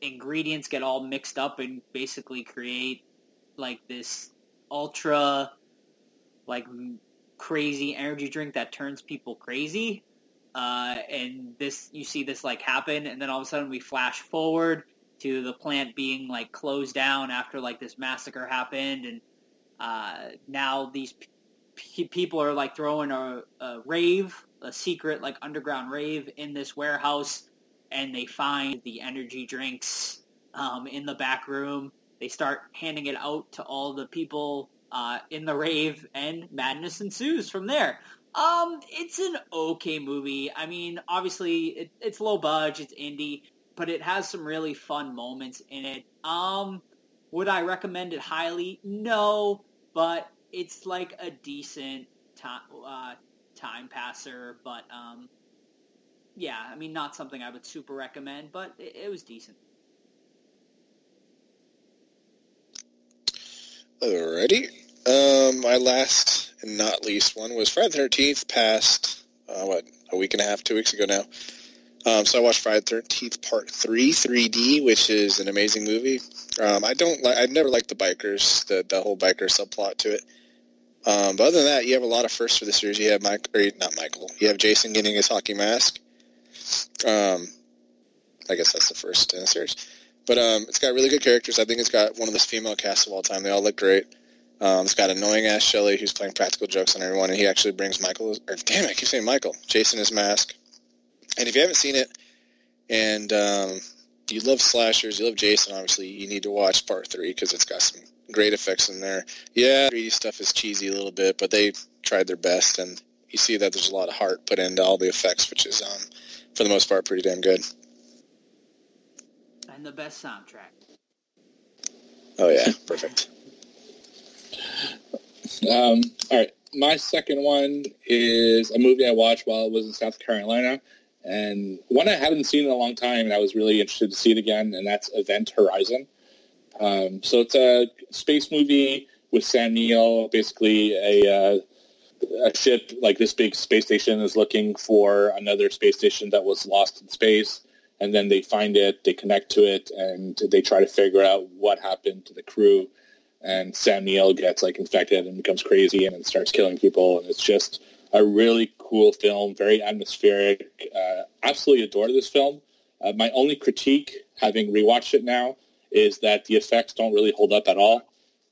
ingredients get all mixed up and basically create like this ultra like crazy energy drink that turns people crazy. Uh, and this, you see this like happen, and then all of a sudden we flash forward to the plant being like closed down after like this massacre happened, and uh, now these p- people are like throwing a, a rave, a secret like underground rave in this warehouse, and they find the energy drinks um, in the back room, they start handing it out to all the people uh, in the rave, and madness ensues from there. Um, it's an okay movie. I mean, obviously, it, it's low budget, it's indie, but it has some really fun moments in it. Um, would I recommend it highly? No, but it's like a decent time uh, time passer. But um, yeah, I mean, not something I would super recommend, but it, it was decent. Alrighty. Um, my last and not least one was Friday the Thirteenth. Passed uh, what a week and a half, two weeks ago now. Um, so I watched Friday the Thirteenth Part Three, 3D, which is an amazing movie. Um, I don't like. I've never liked the bikers, the the whole biker subplot to it. Um, but other than that, you have a lot of firsts for the series. You have Mike, or not Michael. You have Jason getting his hockey mask. Um, I guess that's the first in the series. But um, it's got really good characters. I think it's got one of the female casts of all time. They all look great. Um, it's got annoying ass Shelley who's playing practical jokes on everyone, and he actually brings Michael. Or damn, I keep saying Michael. Jason his mask. And if you haven't seen it, and um, you love slashers, you love Jason. Obviously, you need to watch Part Three because it's got some great effects in there. Yeah, 3D stuff is cheesy a little bit, but they tried their best, and you see that there's a lot of heart put into all the effects, which is, um, for the most part, pretty damn good and the best soundtrack. Oh yeah, perfect. Um, all right, my second one is a movie I watched while I was in South Carolina. and one I hadn't seen in a long time, and I was really interested to see it again, and that's Event Horizon. Um, so it's a space movie with Sam Neill, basically a uh, a ship like this big space station is looking for another space station that was lost in space, and then they find it, they connect to it, and they try to figure out what happened to the crew. And Sam Neill gets like infected and becomes crazy and starts killing people, and it's just a really cool film, very atmospheric. Uh, absolutely adore this film. Uh, my only critique, having rewatched it now, is that the effects don't really hold up at all.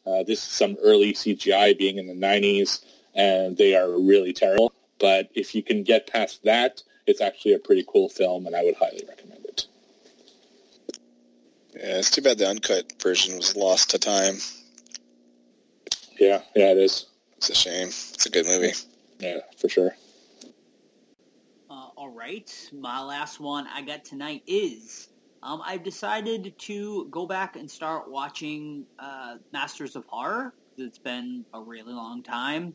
Uh, this is some early CGI being in the 90s, and they are really terrible. But if you can get past that, it's actually a pretty cool film, and I would highly recommend. Yeah, it's too bad the uncut version was lost to time. Yeah, yeah, it is. It's a shame. It's a good movie. Yeah, for sure. Uh, all right, my last one I got tonight is um, I've decided to go back and start watching uh, Masters of Horror. It's been a really long time.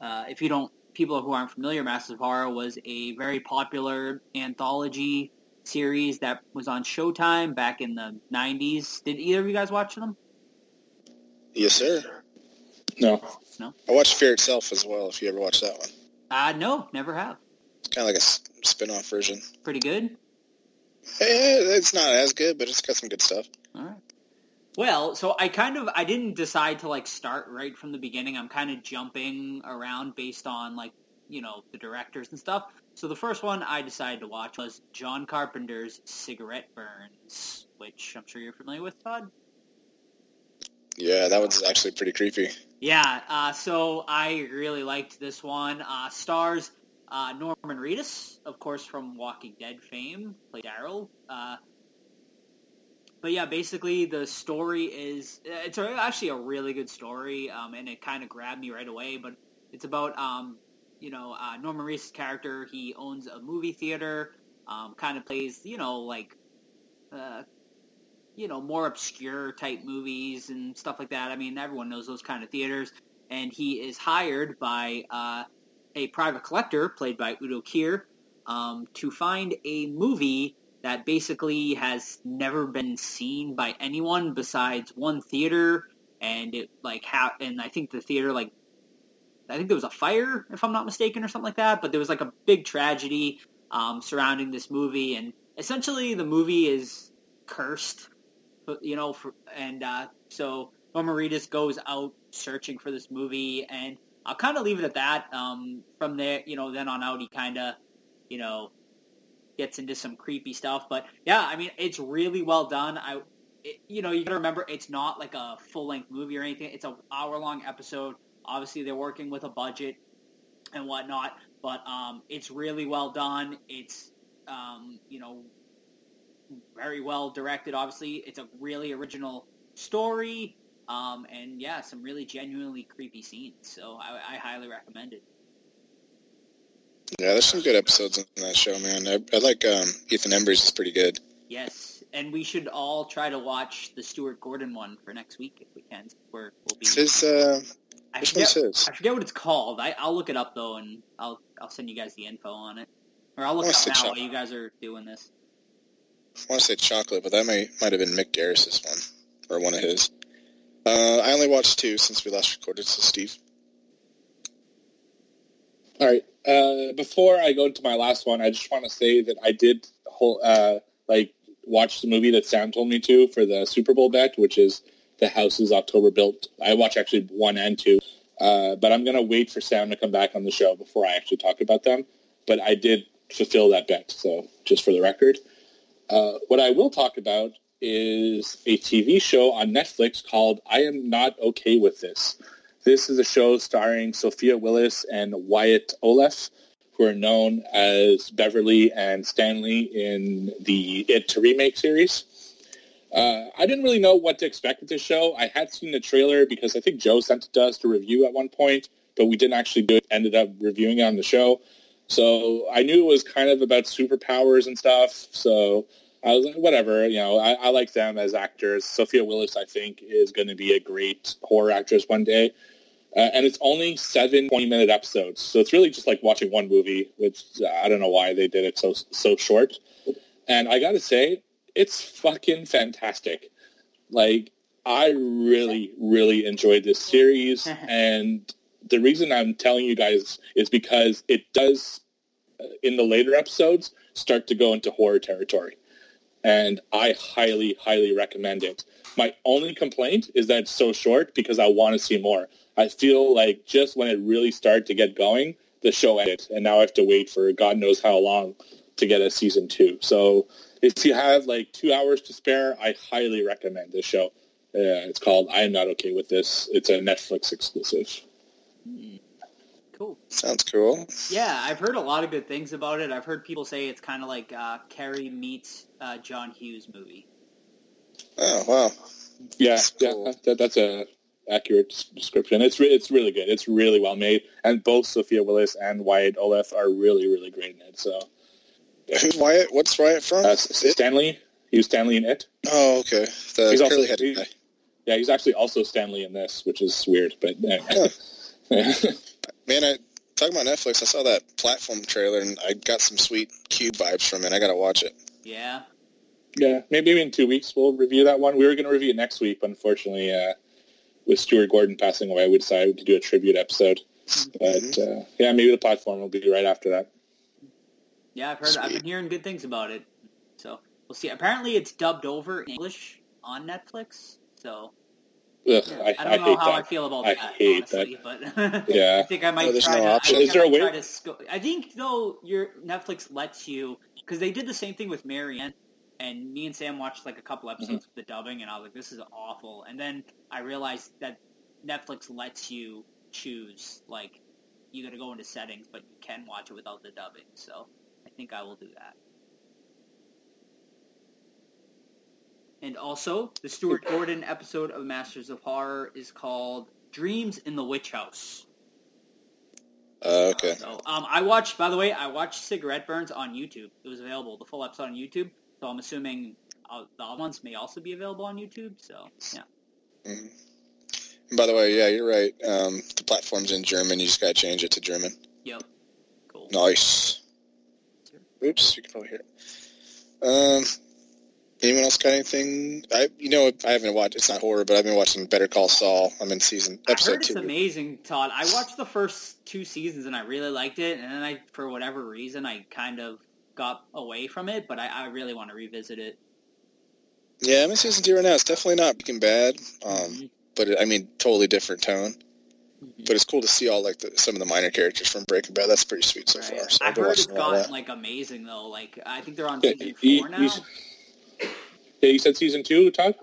Uh, if you don't, people who aren't familiar, Masters of Horror was a very popular anthology series that was on Showtime back in the '90s. Did either of you guys watch them? Yes, sir. No. No. I watched Fear Itself as well. If you ever watched that one, Uh, no, never have. it's kind of like a spin-off version. Pretty good. Eh, it's not as good, but it's got some good stuff. All right. Well, so I kind of I didn't decide to like start right from the beginning. I'm kind of jumping around based on like you know the directors and stuff. So the first one I decided to watch was John Carpenter's Cigarette Burns, which I'm sure you're familiar with, Todd. Yeah, that one's actually pretty creepy. Yeah. Uh, so I really liked this one. Uh, stars uh, Norman Reedus, of course, from Walking Dead fame, played Daryl. Uh, but yeah, basically the story is it's actually a really good story, um, and it kind of grabbed me right away. But it's about um, you know uh, Norman Reedus' character. He owns a movie theater, um, kind of plays you know like uh, you know more obscure type movies and stuff like that. I mean, everyone knows those kind of theaters. And he is hired by uh, a private collector, played by Udo Kier, um, to find a movie that basically has never been seen by anyone besides one theater, and it like ha- and I think the theater like I think there was a fire if I'm not mistaken or something like that, but there was like a big tragedy um, surrounding this movie, and essentially the movie is cursed, you know, for, and uh, so Norman Reedus goes out searching for this movie, and I'll kind of leave it at that. Um, from there, you know, then on out, he kind of, you know, gets into some creepy stuff. But yeah, I mean, it's really well done. I, it, you know, you gotta remember, it's not like a full length movie or anything. It's an hour long episode. Obviously, they're working with a budget and whatnot, but um, it's really well done. It's, um, you know, very well directed. Obviously, it's a really original story. Um, and yeah, some really genuinely creepy scenes. So I, I highly recommend it. Yeah, there's some good episodes on that show, man. I, I like um, Ethan Embry's is pretty good. Yes, and we should all try to watch the Stuart Gordon one for next week if we can. We're, we'll be. His, uh, I forget. I forget what it's called. I, I'll look it up though, and I'll I'll send you guys the info on it, or I'll look it up now Chuck. while you guys are doing this. I want to say chocolate, but that might might have been Mick Garris's one or one of his. Uh, I only watched two since we last recorded. So Steve, All right. Uh, before I go to my last one, I just want to say that I did whole, uh, like watch the movie that Sam told me to for the Super Bowl bet, which is The Houses October Built. I watch actually one and two, uh, but I'm gonna wait for Sam to come back on the show before I actually talk about them. But I did fulfill that bet, so just for the record. Uh, what I will talk about is a TV show on Netflix called I Am Not Okay With This. This is a show starring Sophia Lillis and Wyatt Oleff, who are known as Beverly and Stanley in the It to remake series. Uh, I didn't really know what to expect with this show. I had seen the trailer because I think Joe sent it to us to review at one point, but we didn't actually do it. Ended up reviewing it on the show. So I knew it was kind of about superpowers and stuff. So I was like, whatever, you know, I, I like them as actors. Sophia Lillis, I think, is going to be a great horror actress one day. Uh, and it's only seven 20-minute episodes. So it's really just like watching one movie, which uh, I don't know why they did it so so short. And I got to say, it's fucking fantastic. Like, I really, really enjoyed this series. <laughs> and the reason I'm telling you guys is because it does, uh, in the later episodes, start to go into horror territory. And I highly, highly recommend it. My only complaint is that it's so short because I want to see more. I feel like just when it really started to get going, the show ended, and now I have to wait for God knows how long to get a season two. So if you have like two hours to spare, I highly recommend this show. Uh, it's called I Am Not Okay With This. It's a Netflix exclusive. Cool. Sounds cool. Yeah, I've heard a lot of good things about it. I've heard people say it's kind of like uh, Carrie meets uh, John Hughes movie. Oh wow. Yeah, That's cool. yeah, that, that's a accurate description. It's re- it's really good. It's really well made, and both Sophia Lillis and Wyatt Oleff are really really great in it. So Who's Wyatt? What's Wyatt from? uh, It? Stanley, he was Stanley in it. Oh, okay. The He's also- curly headed he- guy. Yeah, he's actually also Stanley in this, which is weird, but uh, <laughs> Man, I talking about Netflix. I saw that platform trailer and I got some sweet Cube vibes from it. I gotta watch it. Yeah. yeah, maybe in two weeks we'll review that one. We were going to review it next week, but unfortunately, uh, with Stuart Gordon passing away, we decided to do a tribute episode. But uh, yeah, maybe the platform will be right after that. Yeah, I've heard. I've been hearing good things about it. So we'll see. Apparently, it's dubbed over in English on Netflix. So Ugh, yeah, I, I, I don't know how I feel about that. I that. hate honestly, but <laughs> I Yeah. think I might there's try no to. option? I think Is there I a might way- to sco- I think though your Netflix lets you because they did the same thing with Marianne. And me and Sam watched like a couple Mm-hmm. episodes of the dubbing, and I was like, "This is awful." And then I realized that Netflix lets you choose, like, you got to go into settings, but you can watch it without the dubbing. So I think I will do that. And also, the Stuart Gordon episode of Masters of Horror is called Dreams in the Witch House. Uh, okay. So, um, I watched, by the way, I watched Cigarette Burns on YouTube. It was available, the full episode on YouTube. So I'm assuming uh, the other ones may also be available on YouTube. So, yeah. hmm And by the way, yeah, you're right. Um, the platform's in German. You just gotta change it to German. Yep. Cool. Nice. Oops, you can probably hear it. Um, anyone else got anything? I, you know, I haven't watched. It's not horror, but I've been watching Better Call Saul. I'm in season I heard it's two. amazing, Todd. I watched the first two seasons and I really liked it, and then I, for whatever reason, I kind of got away from it. But I, I really want to revisit it. Yeah, I'm in season two right now. It's definitely not Breaking Bad, um, Mhm. but it, I mean, totally different tone. But it's cool to see all like the, some of the minor characters from Breaking Bad. That's pretty sweet so Right. far. So I've I've heard it's watching a lot of gotten like amazing though. Like I think they're on Yeah, season you- four now. you- Yeah, you said season two, Todd?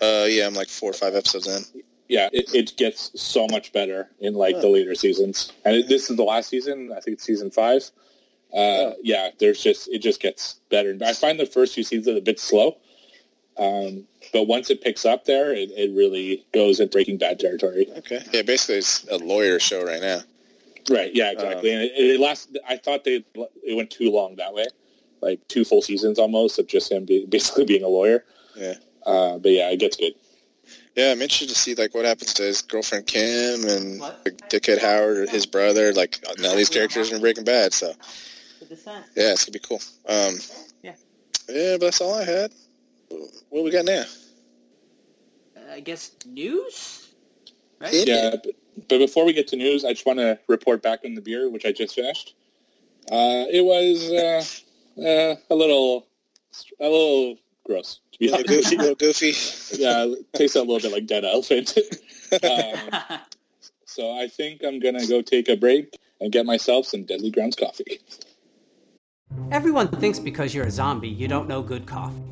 Uh, yeah, I'm like four or five episodes in. Yeah, it, it gets so much better in like the later seasons, and it, this is the last season. I think it's season five. Uh, yeah, there's just it just gets better. I find the first few seasons a bit slow, um, but once it picks up there, it, it really goes in Breaking Bad territory. Okay. Yeah, basically it's a lawyer show right now. Right? Yeah, exactly. and it, it last. I thought they it went too long that way, like two full seasons almost of just him be, <laughs> basically being a lawyer. Yeah. Uh, but yeah, it gets good. Yeah, I'm interested to see like what happens to his girlfriend Kim and What? like, Dickhead Howard or his brother. Like now these characters are in Breaking Bad, so yeah, it's gonna be cool. Um, Yeah. Yeah, but that's all I had. What we got now? I guess news. Right. Yeah. Yeah, but, but before we get to news, I just want to report back on the beer, which I just finished. Uh, it was uh, uh, a little, a little gross. To be A little goofy, little goofy. yeah, it tastes a little bit like dead elephant. <laughs> <laughs> um, so I think I'm gonna go take a break and get myself some Deadly Grounds coffee. Everyone thinks because you're a zombie, you don't know good coffee.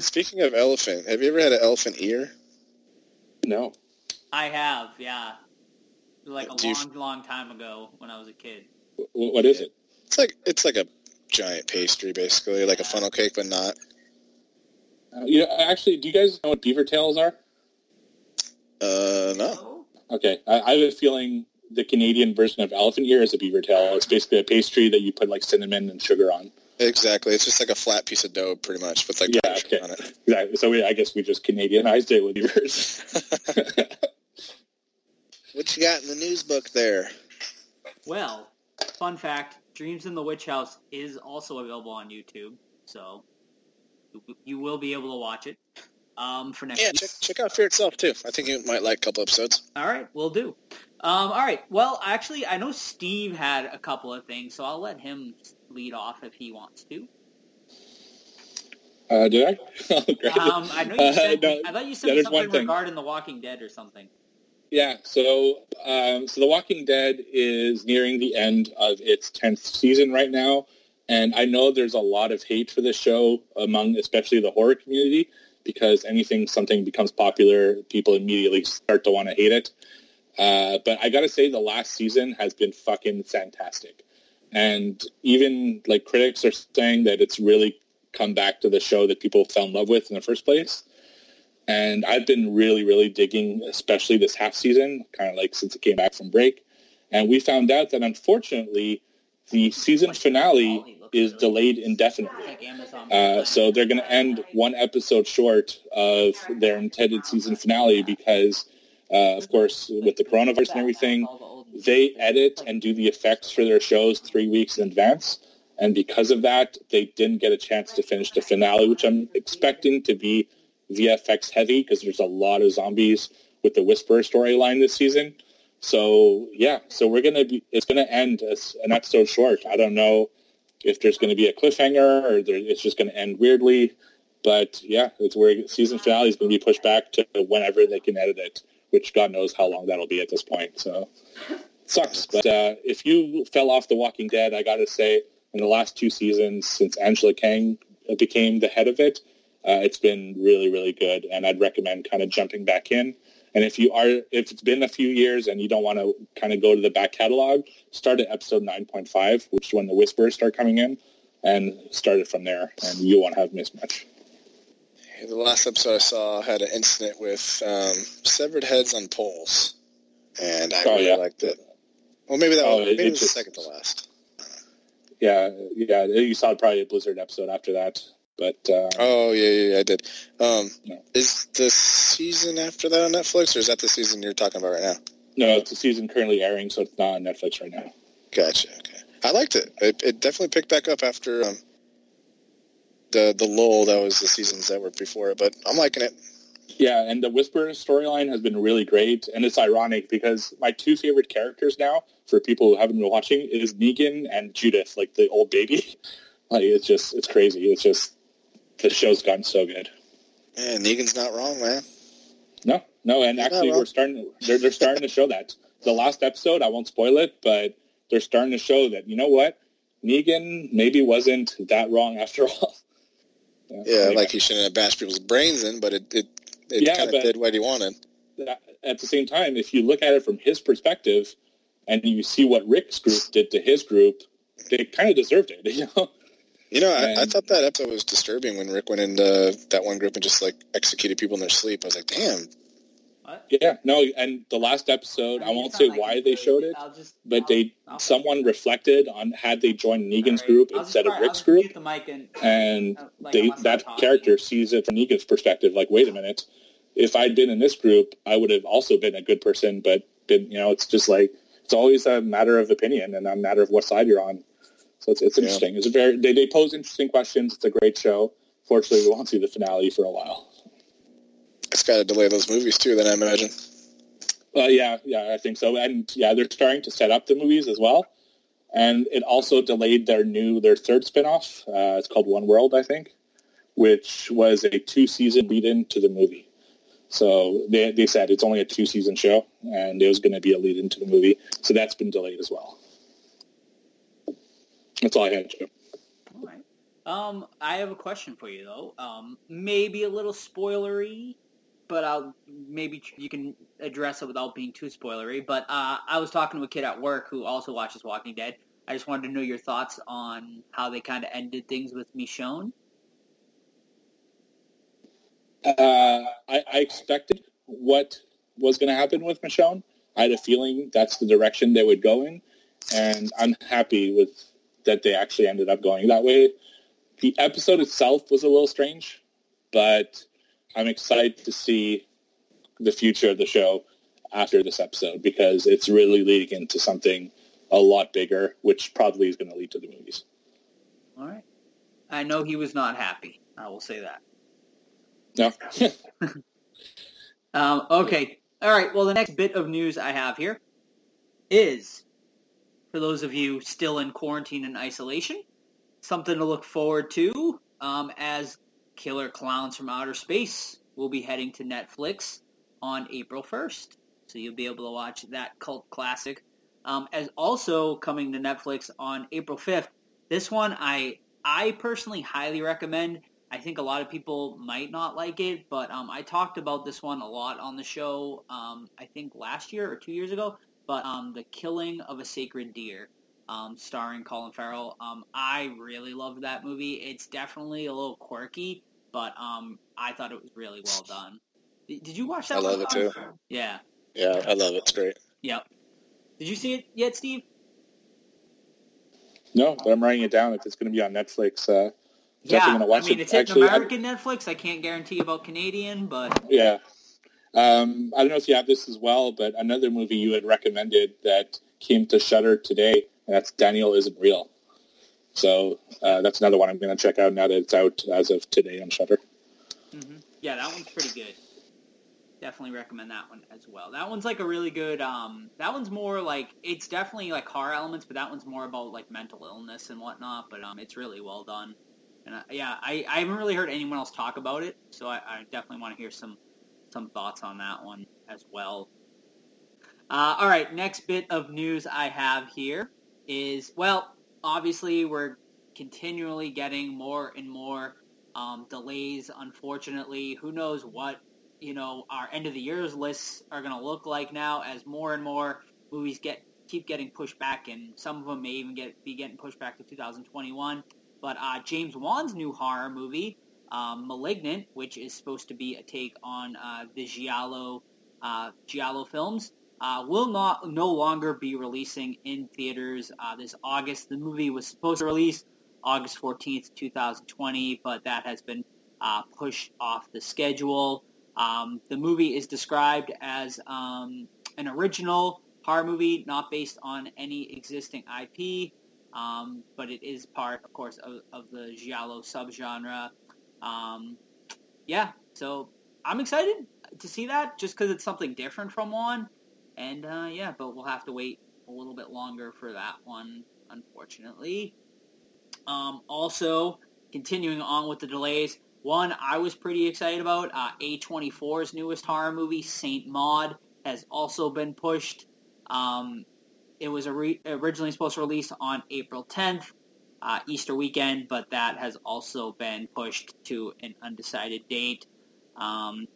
Speaking of elephant, have you ever had an elephant ear? No. I have, yeah. like a Do you- long, long time ago when I was a kid. What is it? It's like it's like a giant pastry, basically, like a funnel cake, but not. Uh, you know, actually, do you guys know what beaver tails are? Uh, no. Okay, I, I have a feeling the Canadian version of elephant ear is a beaver tail. It's basically a pastry that you put like cinnamon and sugar on. Exactly. It's just like a flat piece of dough, pretty much, with like Yeah, powdered sugar okay. on it. Exactly. So we, I guess we just Canadianized it with beavers. <laughs> What you got in the news book there? well, fun fact: Dreams in the Witch House is also available on YouTube, so you- you will be able to watch it um, for next Yeah, week. check check out Fear itself too. I think you might like a couple episodes. All right, we'll do. Um, all right. Well, actually, I know Steve had a couple of things, so I'll let him lead off if he wants to. uh, did I? <laughs> Oh. Um, I know you Uh, no, I thought you said something regarding The Walking Dead or something. Yeah, so um, so The Walking Dead is nearing the end of its tenth season right now, and I know there's a lot of hate for this show among especially the horror community because anything something becomes popular, people immediately start to want to hate it. Uh, but I gotta say, the last season has been fucking fantastic, and even like critics are saying that it's really come back to the show that people fell in love with in the first place and I've been really, really digging, especially this half season, kind of like since it came back from break. And we found out that unfortunately, the season finale is delayed indefinitely. Uh, so they're going to end one episode short of their intended season finale because, uh, of course, with the coronavirus and everything, they edit and do the effects for their shows three weeks in advance. And because of that, they didn't get a chance to finish the finale, which I'm expecting to be VFX heavy because there's a lot of zombies with the Whisperer storyline this season. So yeah, so we're gonna be. It's gonna end as an episode short. I don't know if there's to be a cliffhanger or there, it's just to end weirdly. But yeah, it's where season finale is to be pushed back to whenever they can edit it, which God knows how long that'll be at this point. So sucks. But uh, if you fell off The Walking Dead, I got to say, in the last two seasons since Angela Kang became the head of it, uh, it's been really, really good, and I'd recommend kind of jumping back in. And if you are, if it's been a few years and you don't want to kind of go to the back catalog, start at episode 9.5, which is when the whispers start coming in, and start it from there, and you won't have missed much. The last episode I saw had an incident with um, severed heads on poles, and I Oh, really yeah. liked it. Well, maybe that Oh, was, it- maybe it just- the second to last. Yeah, yeah, you saw probably a Blizzard episode after that, but uh, Oh yeah, yeah, yeah I did. Um, No. Is the season after that on Netflix, or is that the season you're talking about right now? no, it's a season currently airing, so it's not on Netflix right now. Gotcha. Okay, I liked it. It, it definitely picked back up after um, the the lull that was the seasons that were before it. But I'm liking it. Yeah, and the Whisperer storyline has been really great, and it's ironic because my two favorite characters now, for people who haven't been watching, is Negan and Judith, like the old baby. <laughs> Like it's just, it's crazy. It's just the show's gotten so good. Man, Negan's not wrong, man. No, no, and He's actually we're starting. They're they're starting to show that. The last episode, I won't spoil it, but they're starting to show that you know what, Negan maybe wasn't that wrong after <laughs> all. Yeah, anyway. like he shouldn't have bashed people's brains in, but it it, it Yeah, kind of but- did what he wanted. that- at the same time, if you look at it from his perspective, and you see what Rick's group did to his group, they kind of deserved it. <laughs> You know, You know, I, I thought that episode was disturbing when Rick went into that one group and just like executed people in their sleep. I was like, damn. What? yeah, no, and the last episode, I mean, won't say like why they showed it, just, but I'll- they I'll- someone reflected on had they joined Negan's Alright, group I'll instead just of Rick's group, the mic and, and uh, like, they that character sees it from Negan's perspective. Like, wait a minute, if I'd been in this group, I would have also been a good person. But been, you know, it's just like it's always a matter of opinion and a matter of what side you're on. So it's, it's Yeah. interesting. It's a very they, they pose interesting questions. It's a great show. Fortunately, we won't see the finale for a while. It's got to delay those movies too, then I imagine. Uh, yeah, yeah, I think so. And yeah, they're starting to set up the movies as well. And it also delayed their new their third spinoff. Uh, it's called One World, I think, which was a two season lead in to the movie. So they they said it's only a two season show, and was going to be a lead into the movie. So that's been delayed as well. That's all I had, Joe. All right. Um, I have a question for you though. Um, maybe a little spoilery. but I'll maybe you can address it without being too spoilery. But uh, I was talking to a kid at work who also watches Walking Dead. I just wanted to know your thoughts on how they kind of ended things with Michonne. Uh, I, I expected what was going to happen with Michonne. I had a feeling that's the direction they would go in, and I'm happy with that they actually ended up going that way. The episode itself was a little strange, but I'm excited to see the future of the show after this episode because it's really leading into something a lot bigger, which probably is going to lead to the movies. All right. I know he was not happy. I will say that. <laughs> Um, okay. All right. Well, the next bit of news I have here is, for those of you still in quarantine and isolation, something to look forward to um, as Killer Clowns from Outer Space will be heading to Netflix on April 1st. So you'll be able to watch that cult classic. Um, as also coming to Netflix on April 5th. This one I I personally highly recommend. I think a lot of people might not like it, but um, I talked about this one a lot on the show. Um, I think last year or two years ago. But um, the killing of a sacred deer, um, starring Colin Farrell. Um, I really loved that movie. It's definitely a little quirky, but um, I thought it was really well done. Did, did you watch that? I love one, it too. Yeah. Yeah, I love it. It's great. Yep. Did you see it yet, Steve? No, but I'm writing it down. If it's going to be on Netflix, uh, Yeah, to watch I mean, it. it's Actually, I- American Netflix. I can't guarantee about Canadian, but Yeah. Um, I don't know if you have this as well, but another movie you had recommended that came to Shudder today, and that's Daniel Isn't Real. So uh, that's another one I'm going to check out now that it's out as of today on Shudder. hmm yeah, that one's pretty good. Definitely recommend that one as well. That one's like a really good. Um, that one's more like it's definitely like horror elements, but that one's more about like mental illness and whatnot. But um, it's really well done. And uh, yeah, I, I haven't really heard anyone else talk about it, so I, I definitely want to hear some some thoughts on that one as well. Uh, all right, next bit of news I have here is well, obviously we're continually getting more and more um, delays. Unfortunately, who knows what you know our end of the year's lists are going to look like now as more and more movies get keep getting pushed back, and some of them may even get be getting pushed back to 2021. But uh, James Wan's new horror movie, um, *Malignant*, which is supposed to be a take on uh, the Giallo uh, Giallo films, uh, will not no longer be releasing in theaters uh, this August. The movie was supposed to release August 14th, 2020, but that has been pushed off the schedule. Um, the movie is described as um, an original horror movie, not based on any existing IP, um, but it is part, of course, of, of the giallo subgenre. Um, yeah, so I'm excited to see that just because it's something different from one, and uh, yeah, but we'll have to wait a little bit longer for that one, unfortunately. Um, also, continuing on with the delays, one I was pretty excited about, uh, A24's newest horror movie, Saint Maud, has also been pushed. Um, it was ori- originally supposed to release on April 10th, uh, Easter weekend, but that has also been pushed to an undecided date. Um,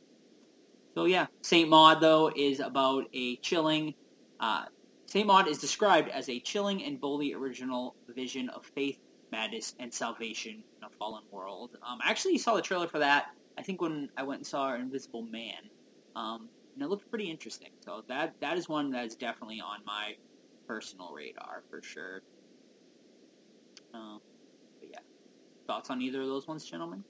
so yeah, Saint Maud though is about a chilling. Uh, Saint Maud is described as a chilling and boldly original vision of faith, madness, and salvation in a fallen world. Um, I actually saw the trailer for that. I think when I went and saw Invisible Man, um, and it looked pretty interesting. So that that is one that is definitely on my personal radar for sure. Uh, but yeah, thoughts on either of those ones, gentlemen?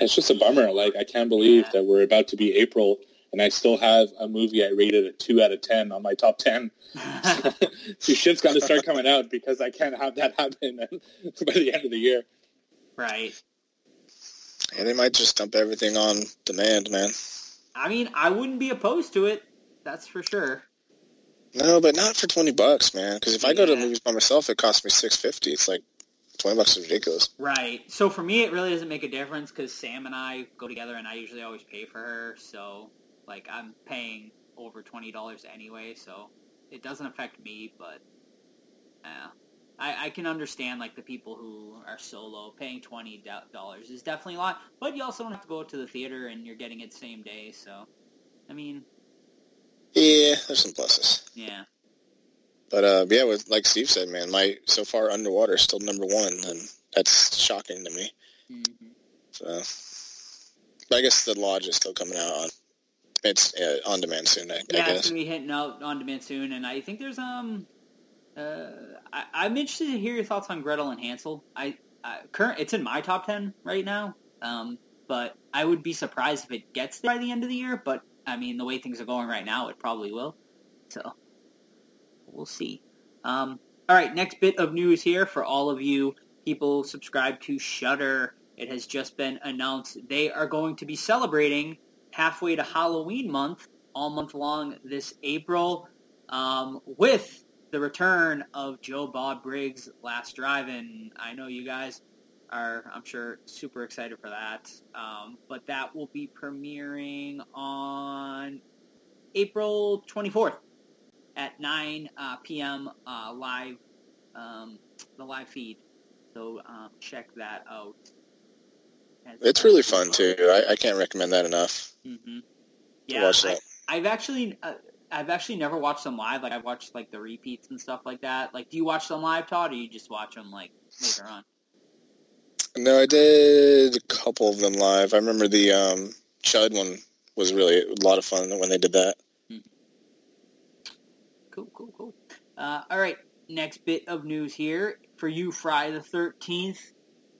It's just a bummer. Like, I can't believe Yeah. that we're about to be April, and I still have a movie I rated a 2 out of 10 on my top 10. so <laughs> <laughs> shit's got to start coming out because I can't have that happen <laughs> by the end of the year. right. Yeah, they might just dump everything on demand, man. I mean, I wouldn't be opposed to it. That's for sure. No, but not for twenty bucks, man. Because if I go to movies by myself, it costs me six fifty. It's like twenty bucks is ridiculous. Right. So for me, it really doesn't make a difference because Sam and I go together, and I usually always pay for her. So, like, I'm paying over twenty dollars anyway, so it doesn't affect me. But, yeah. I, I can understand like the people who are solo paying twenty dollars is definitely a lot, but you also don't have to go to the theater and you're getting it same day. So, I mean, yeah, there's some pluses. Yeah. But uh, yeah, with like Steve said, man, my so far underwater is still number one, and that's shocking to me. Mm-hmm. So, but I guess the lodge is still coming out on it's uh, on demand soon. I, guess. yeah, I it's gonna be hitting out on demand soon, and I think there's um, uh, I, am interested to hear your thoughts on Gretel and Hansel. I, I current it's in my top ten right now. Um, but I would be surprised if it gets there by the end of the year. But I mean, the way things are going right now, it probably will. So we'll see. Um, all right, next bit of news here for all of you people subscribed to Shudder. It has just been announced they are going to be celebrating halfway to Halloween month, all month long this April, um, with the return of Joe Bob Briggs' Last Drive-In. I know you guys are, I'm sure, super excited for that. Um, but that will be premiering on April 24th at 9 uh, p.m. Uh, live, um, the live feed. So um, check that out. It's really fun too. I, I can't recommend that enough. Mm-hmm. Yeah, I, have actually uh, I've actually never watched them live. Like I've watched like the repeats and stuff like that. Like, do you watch them live, Todd, or you just watch them like later on? No, I did a couple of them live. I remember the um, Chud one was really a lot of fun when they did that. Hmm. Cool, cool, cool. Uh, all right, next bit of news here for you, Friday the Thirteenth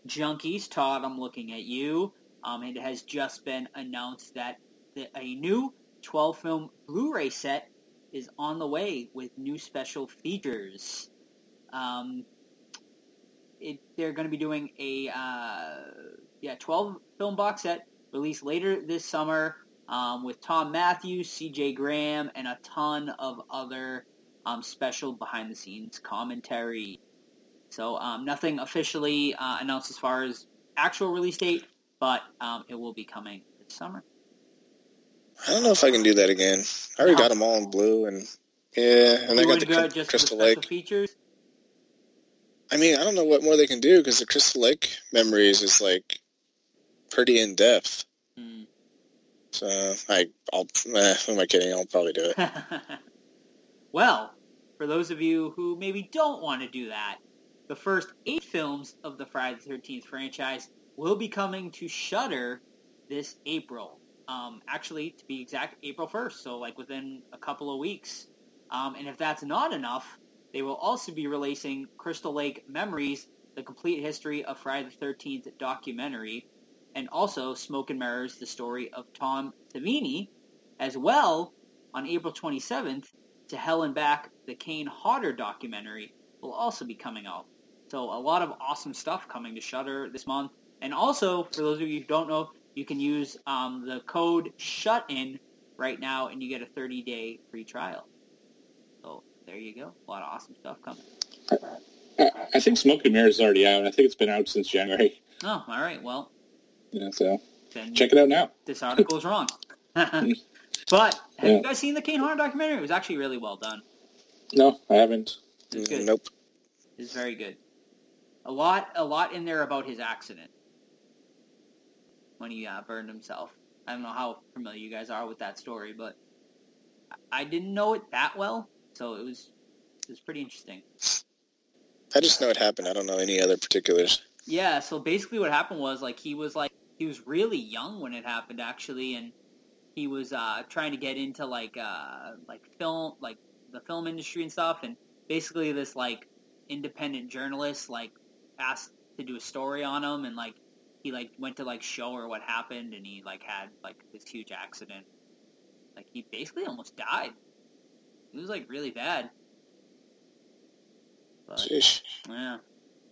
junkies. Todd, I'm looking at you. Um, it has just been announced that the, a new 12 film Blu-ray set is on the way with new special features. Um, it, they're going to be doing a uh, yeah 12 film box set released later this summer um, with Thom Mathews, C.J. Graham, and a ton of other um, special behind the scenes commentary. So um, nothing officially uh, announced as far as actual release date, but um, it will be coming this summer. I don't know if I can do that again. I already no. got them all in blue, and yeah, and I got the Crystal Lake features. I mean, I don't know what more they can do because the Crystal Lake memories is like pretty in depth. Hmm. So I, I'll. Eh, who am I kidding? I'll probably do it. <laughs> well, for those of you who maybe don't want to do that, the first eight films of the Friday the 13th franchise will be coming to Shudder this April. Um, actually, to be exact, April 1st, so like within a couple of weeks. Um, and if that's not enough, they will also be releasing Crystal Lake Memories, the complete history of Friday the 13th documentary, and also Smoke and Mirrors, the story of Tom Savini, as well on April 27th to Hell and Back, the Kane Hodder documentary will also be coming out. So a lot of awesome stuff coming to Shudder this month. And also, for those of you who don't know, you can use um, the code SHUTIN right now, and you get a 30-day free trial. There you go. A lot of awesome stuff coming. I, think Smoke and Mirrors is already out. I think it's been out since January. Oh, all right. Well, yeah. So check it out now. This article is <laughs> wrong. <laughs> but have yeah. you guys seen the Kane Hodder documentary? It was actually really well done. No, I haven't. It's good. Nope. It's very good. A lot, a lot in there about his accident when he uh, burned himself. I don't know how familiar you guys are with that story, but I didn't know it that well, so it was it was pretty interesting. I just know it happened. I don't know any other particulars. Yeah, so basically what happened was like he was like he was really young when it happened actually, and he was uh, trying to get into like uh, like film like the film industry and stuff, and basically this like independent journalist like asked to do a story on him, and like he like went to like show her what happened, and he like had like this huge accident. Like he basically almost died. It was like really bad. But, yeah.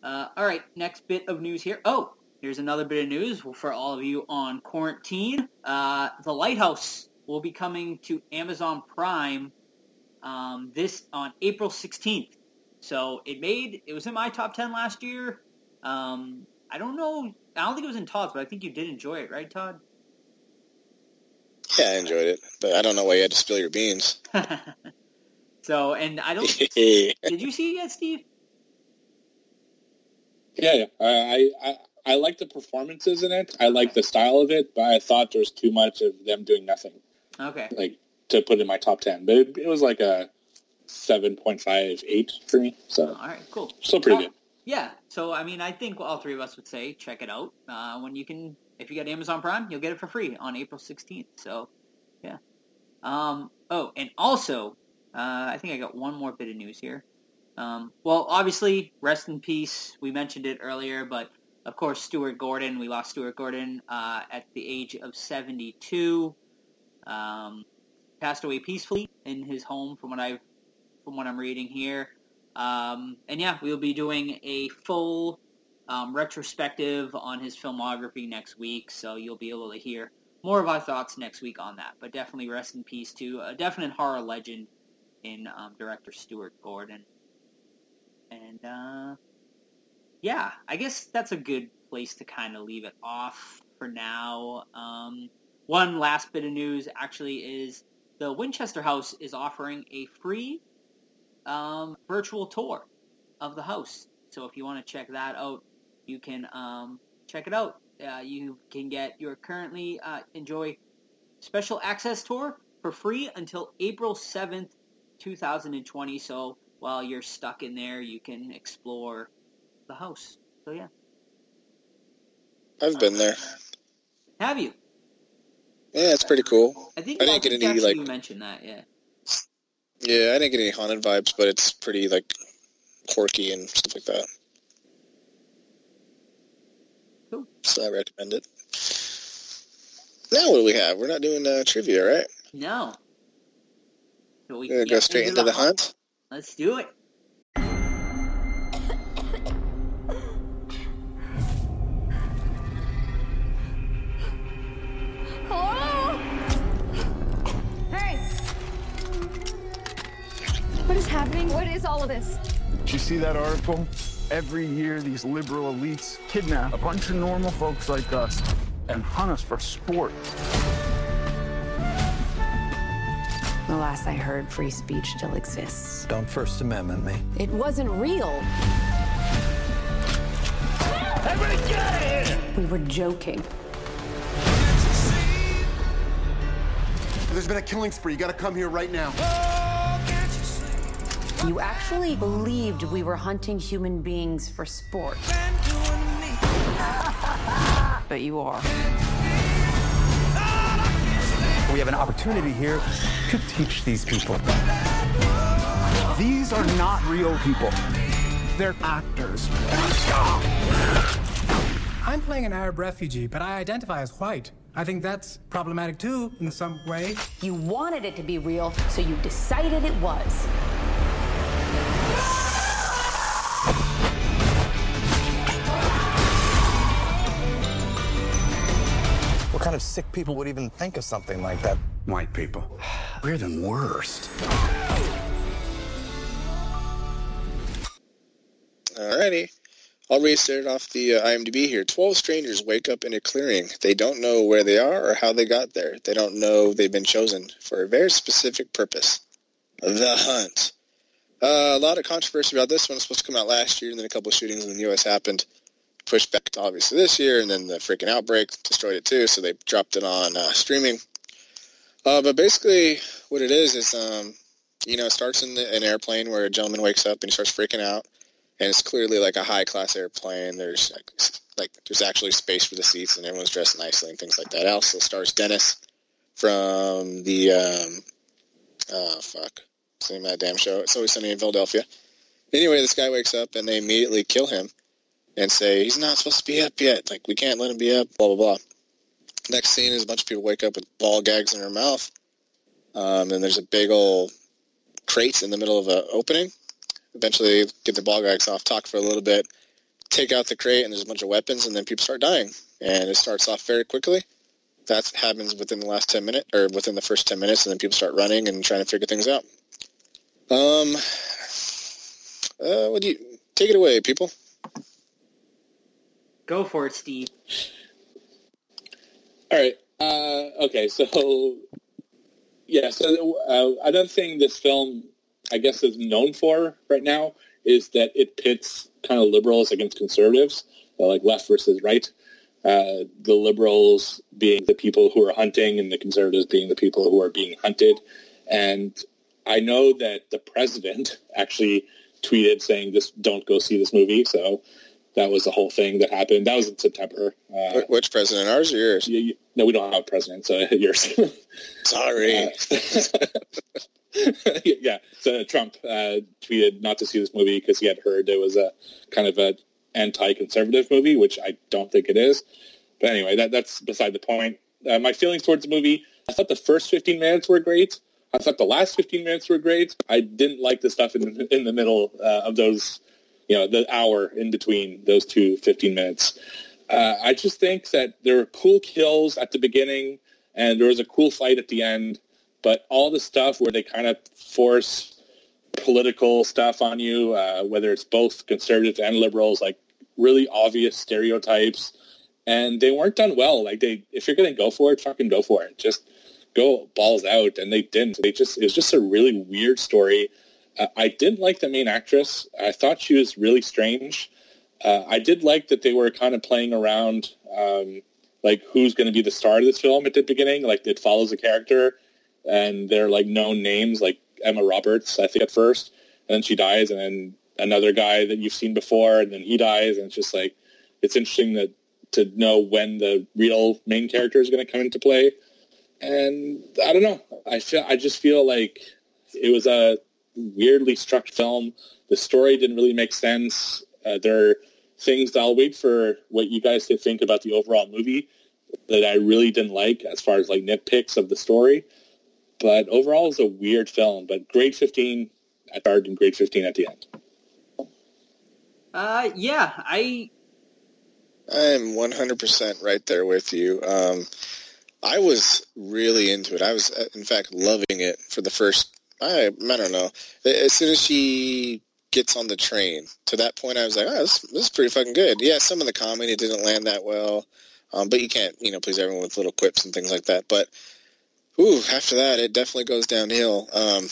Uh, all right, next bit of news here. Oh, here's another bit of news for all of you on quarantine. Uh, the Lighthouse will be coming to Amazon Prime um, this on April 16th. So it made it was in my top ten last year. Um, I don't know. I don't think it was in Todd's, but I think you did enjoy it, right, Todd? Yeah, I enjoyed it, but I don't know why you had to spill your beans. <laughs> so, and I don't. <laughs> did you see it yet, Steve? Yeah, yeah. I, I I like the performances in it. I like the style of it, but I thought there was too much of them doing nothing. Okay. Like to put in my top ten, but it, it was like a seven point five eight for me. So All right, cool. still pretty good. Yeah, so I mean, I think all three of us would say check it out. Uh, when you can, if you got Amazon Prime, you'll get it for free on April 16th. So, yeah. Um, oh, and also, uh, I think I got one more bit of news here. Um, well, obviously, rest in peace. We mentioned it earlier, but of course, Stuart Gordon. We lost Stuart Gordon uh, at the age of 72. Um, passed away peacefully in his home, from what I've, from what I'm reading here. Um, and yeah, we'll be doing a full um, retrospective on his filmography next week, so you'll be able to hear more of our thoughts next week on that. But definitely rest in peace to a definite horror legend in um, director Stuart Gordon. And uh, yeah, I guess that's a good place to kind of leave it off for now. Um, one last bit of news actually is the Winchester House is offering a free um, virtual tour of the house. So if you want to check that out, you can um, check it out. Uh, you can get your currently uh, enjoy special access tour for free until April 7th, 2020. So while you're stuck in there, you can explore the house. So yeah. I've been there. Have you? Yeah, it's pretty cool. I think I didn't get any, like- you mentioned that. Yeah. Yeah, I didn't get any haunted vibes, but it's pretty like quirky and stuff like that. Cool. So I recommend it. Now what do we have? We're not doing uh, trivia, right? No. So we We're gonna can go straight into the hunt. Let's do it. Hello? Hey! What is happening? What is all of this? Did you see that article? Every year, these liberal elites kidnap a bunch of normal folks like us and hunt us for sport. The last I heard, free speech still exists. Don't First Amendment me. It wasn't real. We were joking. There's been a killing spree. You gotta come here right now. You actually believed we were hunting human beings for sport. <laughs> but you are. We have an opportunity here to teach these people. These are not real people. They're actors. I'm playing an Arab refugee, but I identify as white. I think that's problematic too, in some way. You wanted it to be real, so you decided it was. Of sick people would even think of something like that? White people. We're the worst. Alrighty. I'll restart it off the uh, IMDb here. Twelve strangers wake up in a clearing. They don't know where they are or how they got there. They don't know they've been chosen for a very specific purpose. The Hunt. Uh, a lot of controversy about this one. It's supposed to come out last year, and then a couple of shootings in the U.S. happened. Pushed back to obviously this year, and then the freaking outbreak destroyed it too, so they dropped it on uh, streaming. Uh, but basically, what it is is, um, you know, it starts in the, an airplane where a gentleman wakes up and he starts freaking out and it's clearly like a high class airplane. There's like, like there's actually space for the seats, and everyone's dressed nicely and things like that. Also stars Dennis from the um, oh fuck, name that damn show? It's always sunny in Philadelphia. Anyway, this guy wakes up and they immediately kill him and say he's not supposed to be up yet. Like we can't let him be up. Blah blah blah. Next scene is a bunch of people wake up with ball gags in their mouth. Um, and there's a big old crate in the middle of an opening eventually get the ball gags off, talk for a little bit, take out the crate, and there's a bunch of weapons, and then people start dying. And it starts off very quickly. That happens within the last 10 minutes, or within the first 10 minutes, and then people start running and trying to figure things out. Um, uh, what do you, take it away, people. Go for it, Steve. All right. Uh, okay. So, yeah. So uh, another thing this film, I guess, is known for right now is that it pits kind of liberals against conservatives, like left versus right. Uh, the liberals being the people who are hunting and the conservatives being the people who are being hunted. And I know that the president <laughs> actually tweeted saying, "This don't go see this movie." So that was the whole thing that happened. That was in September. Uh, Which president? Ours or yours? You, you, no, we don't have a president, so <laughs> yours. Sorry. Uh, <laughs> yeah, so Trump uh, tweeted not to see this movie because he had heard it was a kind of a anti-conservative movie, which I don't think it is. But anyway, that, that's beside the point. Uh, my feelings towards the movie, I thought the first 15 minutes were great. I thought the last 15 minutes were great. I didn't like the stuff in, in the middle uh, of those, you know, the hour in between those two 15 minutes. Uh, I just think that there were cool kills at the beginning and there was a cool fight at the end, but all the stuff where they kind of force political stuff on you, uh, whether it's both conservatives and liberals, like really obvious stereotypes, and they weren't done well. Like they, if you're going to go for it, fucking go for it. Just go balls out, and they didn't. They just it was just a really weird story. Uh, I didn't like the main actress. I thought she was really strange. Uh, I did like that they were kind of playing around, um, like who's going to be the star of this film at the beginning. Like it follows a character, and they're like known names, like Emma Roberts, I think at first, and then she dies, and then another guy that you've seen before, and then he dies, and it's just like it's interesting that to know when the real main character is going to come into play. And I don't know. I feel I just feel like it was a weirdly structured film. The story didn't really make sense. Uh, there are things that I'll wait for what you guys to think about the overall movie that I really didn't like as far as like nitpicks of the story. But overall, it's a weird film. But grade 15 at start and grade 15 at the end. Uh, yeah, I. I'm 100% right there with you. Um, I was really into it. I was, uh, in fact, loving it for the first. I I don't know. As soon as she gets on the train, to that point, I was like, oh, this, this is pretty fucking good. Yeah, some of the comedy didn't land that well, um, but you can't, you know, please everyone with little quips and things like that. But, ooh, after that, it definitely goes downhill. Um,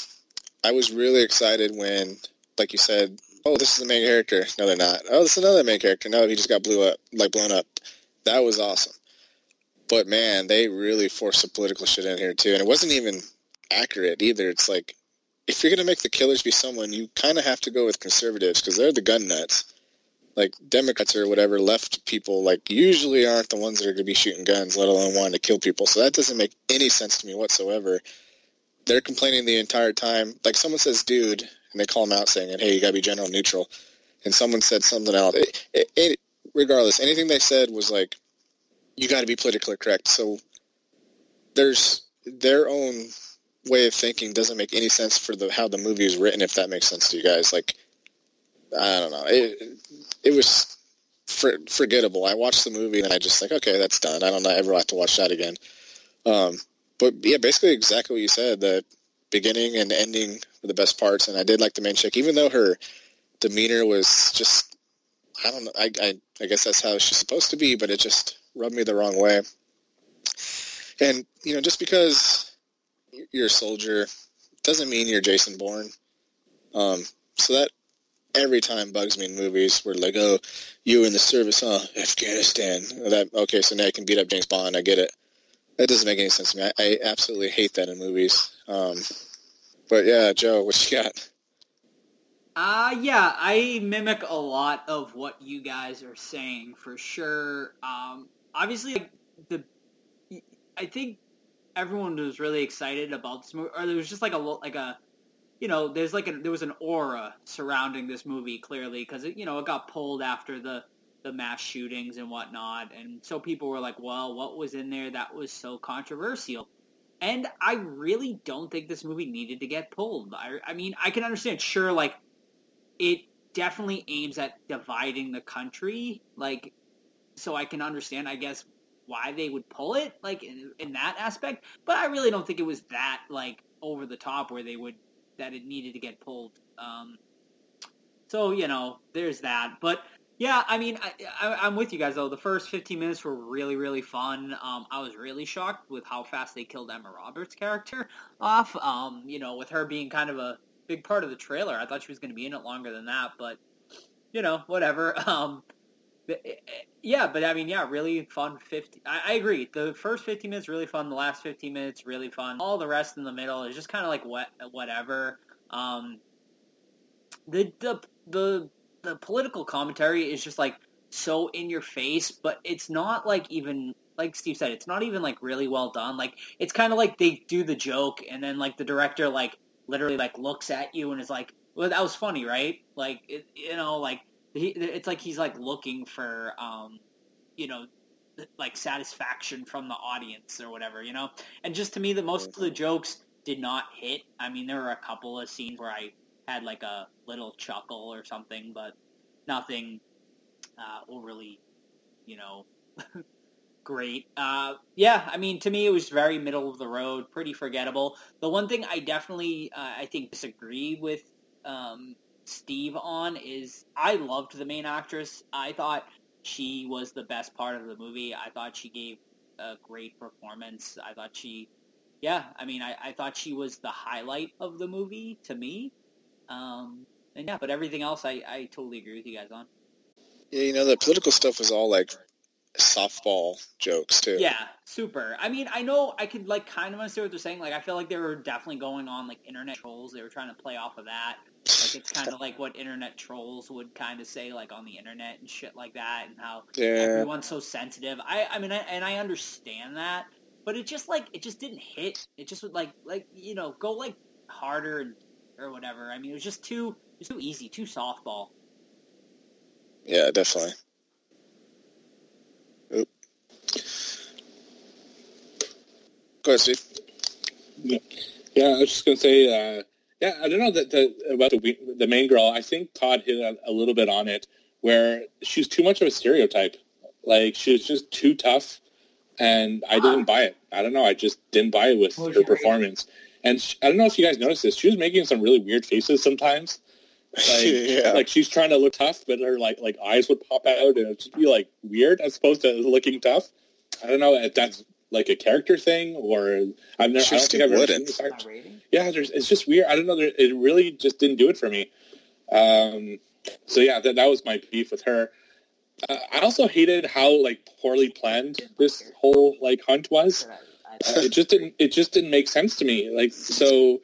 I was really excited when, like you said, oh, this is the main character. No, they're not. Oh, this is another main character. No, he just got blew up, like blown up. That was awesome. But man, they really forced some political shit in here too, and it wasn't even accurate either. It's like if you're gonna make the killers be someone, you kind of have to go with conservatives because they're the gun nuts. Like Democrats or whatever, left people like usually aren't the ones that are gonna be shooting guns, let alone wanting to kill people. So that doesn't make any sense to me whatsoever. They're complaining the entire time. Like someone says, "Dude," and they call him out saying, "Hey, you gotta be general neutral," and someone said something else. It, it, it, regardless, anything they said was like, "You got to be politically correct." So there's their own way of thinking doesn't make any sense for the how the movie is written. If that makes sense to you guys, like I don't know, it it was for, forgettable. I watched the movie and I just like, okay, that's done. I don't know, ever have to watch that again. Um, but yeah, basically exactly what you said. The beginning and ending were the best parts, and I did like the main chick, even though her demeanor was just I don't know. I, I I guess that's how she's supposed to be, but it just rubbed me the wrong way. And you know, just because you're a soldier doesn't mean you're Jason Bourne. Um, so that every time bugs me in movies where like, oh, you were in the service, huh? Afghanistan. That okay, so now I can beat up James Bond. I get it. That doesn't make any sense to me. I, I absolutely hate that in movies. Um, but yeah, Joe, what you got? Uh, yeah, I mimic a lot of what you guys are saying for sure. Um, obviously, the I think everyone was really excited about this movie, or there was just like a like a you know, there's like a, there was an aura surrounding this movie clearly because you know it got pulled after the the mass shootings and whatnot, and so people were like, well, what was in there that was so controversial? And I really don't think this movie needed to get pulled. I, I mean, I can understand, sure, like it definitely aims at dividing the country, like so I can understand, I guess, why they would pull it, like in, in that aspect. But I really don't think it was that like over the top where they would that it needed to get pulled. Um, so you know, there's that. But yeah, I mean, I, am with you guys though. The first 15 minutes were really, really fun. Um, I was really shocked with how fast they killed Emma Roberts' character off. Um, you know, with her being kind of a big part of the trailer. I thought she was going to be in it longer than that, but you know, whatever. <laughs> Um, yeah, but I mean, yeah, really fun. Fifty. I, I, agree. The first fifteen minutes really fun. The last fifteen minutes really fun. All the rest in the middle is just kind of like what whatever. Um, the the the the political commentary is just like so in your face, but it's not like even like Steve said, it's not even like really well done. Like it's kind of like they do the joke and then like the director like literally like looks at you and is like, "Well, that was funny, right?" Like it, you know, like he, it's like he's like looking for um, you know, like satisfaction from the audience or whatever, you know. And just to me, the most of the jokes did not hit. I mean, there were a couple of scenes where I had like a little chuckle or something, but nothing uh, overly, you know, <laughs> great. Uh, yeah, I mean, to me, it was very middle of the road, pretty forgettable. The one thing I definitely, uh, I think, disagree with um, Steve on is I loved the main actress. I thought she was the best part of the movie. I thought she gave a great performance. I thought she, yeah, I mean, I, I thought she was the highlight of the movie to me. Um, and yeah, but everything else, I, I totally agree with you guys on. Yeah, you know, the political stuff was all like softball jokes too. Yeah, super. I mean, I know I could like kind of understand what they're saying. Like, I feel like they were definitely going on like internet trolls. They were trying to play off of that. Like, it's kind of like what internet trolls would kind of say, like on the internet and shit like that, and how yeah. everyone's so sensitive. I, I mean, I, and I understand that, but it just like it just didn't hit. It just would like like you know go like harder and, or whatever. I mean, it was just too it was too easy, too softball. Yeah, definitely. Steve. Yeah, yeah I was just going to say, uh, yeah, I don't know that the, about the the main girl. I think Todd hit a, a, little bit on it, where she's too much of a stereotype. Like she was just too tough, and I didn't buy it. I don't know. I just didn't buy it with her performance. And she, I don't know if you guys noticed this. She was making some really weird faces sometimes. <laughs> Like, yeah. like she's trying to look tough, but her like like eyes would pop out and it'd just be like weird as opposed to looking tough. I don't know if that's like a character thing or I've never. I don't think I've ever seen this Yeah, it's just weird. I don't know. It really just didn't do it for me. Um, so yeah, that that was my beef with her. Uh, I also hated how like poorly planned this whole like hunt was. Uh, it just didn't. It just didn't make sense to me. Like so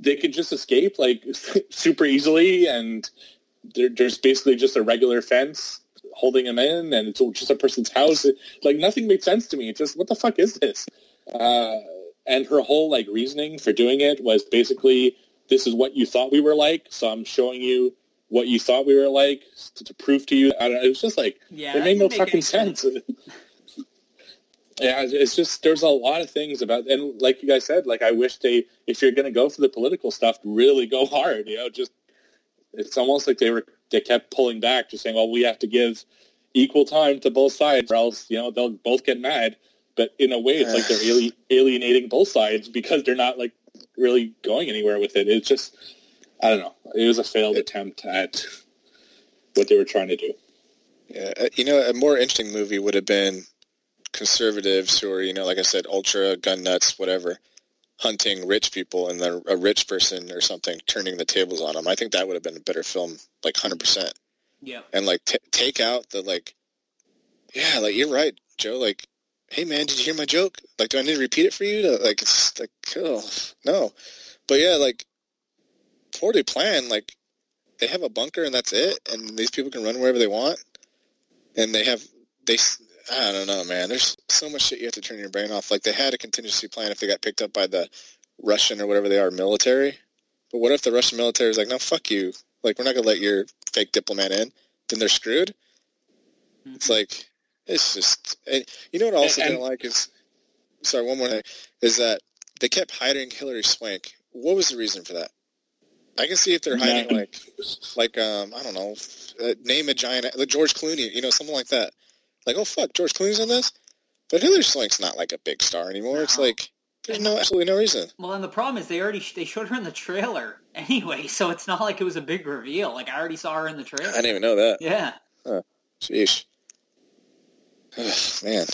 they could just escape like <laughs> super easily, and there's basically just a regular fence holding him in, and it's just a person's house. It, like nothing made sense to me. It just what the fuck is this? Uh, and her whole like reasoning for doing it was basically this is what you thought we were like, so I'm showing you what you thought we were like to, to prove to you. I don't, it was just like yeah, it made no fucking sense. sense. <laughs> yeah, it's just there's a lot of things about, and like you guys said, like I wish they, if you're going to go for the political stuff, really go hard. You know, just it's almost like they were they kept pulling back, just saying, well, we have to give equal time to both sides, or else you know they'll both get mad. But in a way, it's like they're <sighs> alienating both sides because they're not like really going anywhere with it. It's just I don't know. It was a failed attempt at what they were trying to do. Yeah, uh, you know, a more interesting movie would have been conservatives who are, you know, like I said, ultra gun nuts, whatever, hunting rich people and then a rich person or something turning the tables on them. I think that would have been a better film, like 100%. Yeah. And like t- take out the like, yeah, like you're right, Joe. Like, hey man, did you hear my joke? Like, do I need to repeat it for you? To, like, it's like, oh, no. But yeah, like, poorly planned. Like, they have a bunker and that's it, and these people can run wherever they want, and they have they I don't know, man. There's so much shit you have to turn your brain off. Like they had a contingency plan if they got picked up by the Russian or whatever they are military. But what if the Russian military is like, no, fuck you. Like we're not gonna let your fake diplomat in. Then they're screwed. Mm-hmm. It's like it's just. you know what I also and, didn't like is sorry one more thing is that they kept hiding Hilary Swank. What was the reason for that? I can see if they're hiding like like um I don't know, uh, name a giant like George Clooney, you know, something like that like, oh fuck, George Clooney's in this. But Hilary Swank's not like a big star anymore. No. It's like there's no absolutely no reason. Well, and the problem is they already they showed her in the trailer <laughs> anyway, so it's not like it was a big reveal. Like I already saw her in the trailer. I didn't even know that. Yeah. Huh. Sheesh. <sighs> Man.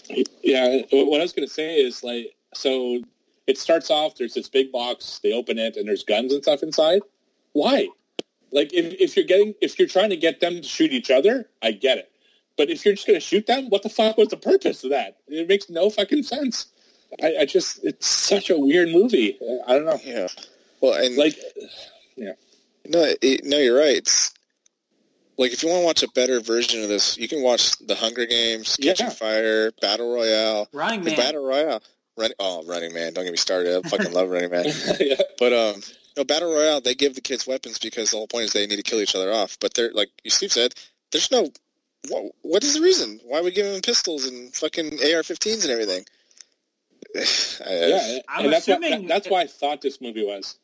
Yeah. What I was gonna say is like so. It starts off. There's this big box. They open it, and there's guns and stuff inside. Why? Like if, if you're getting if you're trying to get them to shoot each other, I get it. But if you're just going to shoot them, what the fuck was the purpose of that? It makes no fucking sense. I, I just it's such a weird movie. I don't know. Yeah. Well, and Like, yeah. No, it, no, you're right. It's, like if you want to watch a better version of this, you can watch The Hunger Games, Catching Yeah. Fire, Battle Royale, Running Man. Battle Royale. Run, oh, Running Man! Don't get me started. I fucking love Running Man. <laughs> yeah. But um, no Battle Royale. They give the kids weapons because the whole point is they need to kill each other off. But they're like you Steve said, there's no. What, what is the reason? Why we give them pistols and fucking AR-15s and everything? <sighs> I- Yeah, I'm and that's what, assuming- that's why I thought this movie was.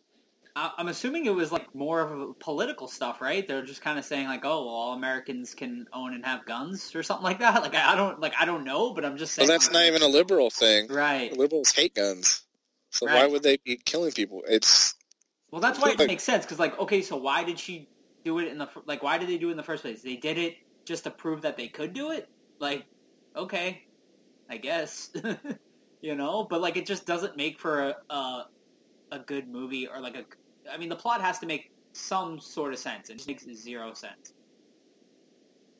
I- I'm assuming it was like more of a political stuff, right? They're just kind of saying like, "Oh, well, all Americans can own and have guns" or something like that. Like I I don't like I don't know, but I'm just Well, saying. that's not even a liberal thing. right. Liberals hate guns, so why would they be killing people? It's Well, that's why it Like- makes sense because like, okay, so why did she do it in the like? Why did they do it in the first place? They did it just to prove that they could do it. Like, okay, I guess, <laughs> you know, but like it just doesn't make for a, a a good movie or like a. I mean, the plot has to make some sort of sense. It makes zero sense.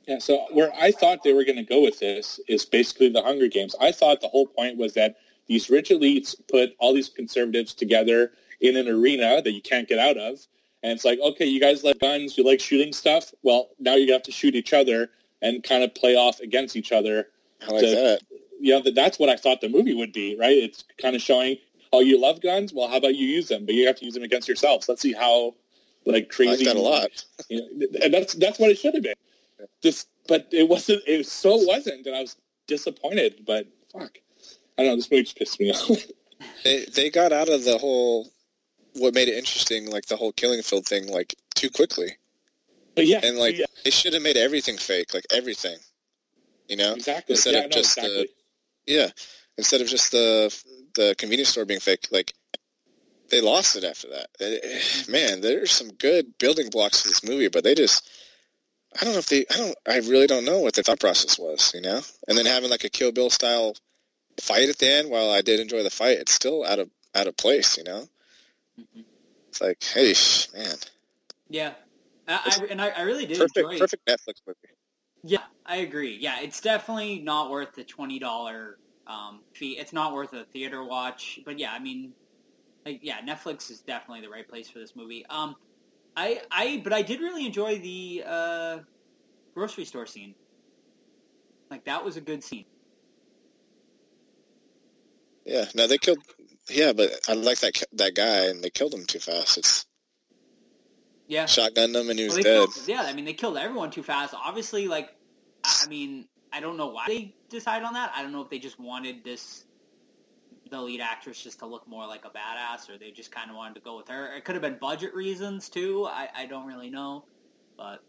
Yeah, so where I thought they were going to go with this is basically the Hunger Games. I thought the whole point was that these rich elites put all these conservatives together in an arena that you can't get out of. And it's like, okay, you guys like guns, you like shooting stuff. Well, now you have to shoot each other and kind of play off against each other. I like to- that. You know, that- that's what I thought the movie would be, right? It's kind of showing, oh, you love guns? Well, how about you use them? But you have to use them against yourselves. Let's see how, like, crazy. I like that a lot. <laughs> You know, and that's that's what it should have been. This, but it wasn't. It so wasn't, and I was disappointed. But fuck, I don't know. This movie just pissed me <laughs> off. They they got out of the whole what made it interesting, like the whole killing field thing, like too quickly. but yeah, And like yeah, they should have made everything fake, like everything. You know, exactly. instead yeah, of no, just the- yeah, instead of just the the convenience store being fake, like they lost it after that. Eh, <sighs> Man, there's some good building blocks to this movie, but they just I don't know if they I don't I really don't know what their thought process was, you know? And then having like a Kill Bill style fight at the end, while I did enjoy the fight, it's still out of out of place, you know? It's like, hey, man, Yeah, I, I, and I, I really did perfect enjoy. perfect Netflix movie. Yeah, I agree. Yeah, it's definitely not worth the twenty dollar um, fee. It's not worth a theater watch. But yeah, I mean, like, yeah, Netflix is definitely the right place for this movie. Um, I, I, but I did really enjoy the uh, grocery store scene. Like that was a good scene. Yeah, no, they killed. Yeah, but I like that that guy, and they killed him too fast. It's Yeah. shotgunned him, and he was Well, dead. killed, yeah, I mean, they killed everyone too fast. Obviously, like, I mean, I don't know why they decided on that. I don't know if they just wanted this, the lead actress, just to look more like a badass, or they just kind of wanted to go with her. It could have been budget reasons too. I, I don't really know, but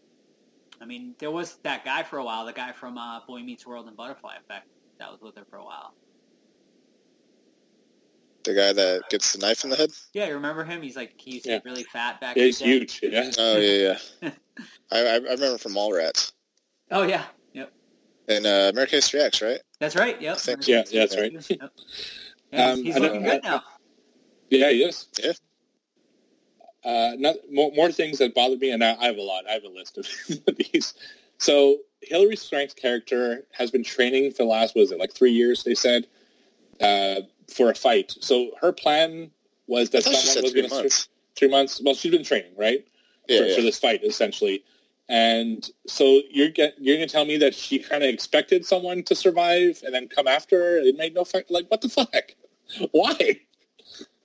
I mean, there was that guy for a while, the guy from uh, Boy Meets World and Butterfly Effect, that was with her for a while. The guy that gets the knife in the head. Yeah, you remember him? He's like he used to Yeah. be really fat back. Yeah, in he's day. huge. Yeah, <laughs> Oh yeah, yeah. <laughs> I, I I remember from Mallrats Oh yeah, yep, and uh, American History X, right? that's right. Yep. Thanks. yeah, yeah, that's right. Yep. <laughs> Yeah, Um, he's looking good now. Yeah, he is. Yeah. Uh, not more, more things that bother me, and I, I have a lot. I have a list of these. So Hilary Swank's character has been training for the last, was it like three years? They said uh, for a fight. So her plan was I that she someone was three going to months. three months. Well, she's been training, right? Yeah, for, yeah. for this fight, essentially. And so you're get, you're going to tell me that she kind of expected someone to survive and then come after her? It made no fuck. Like what the fuck? <laughs> Why?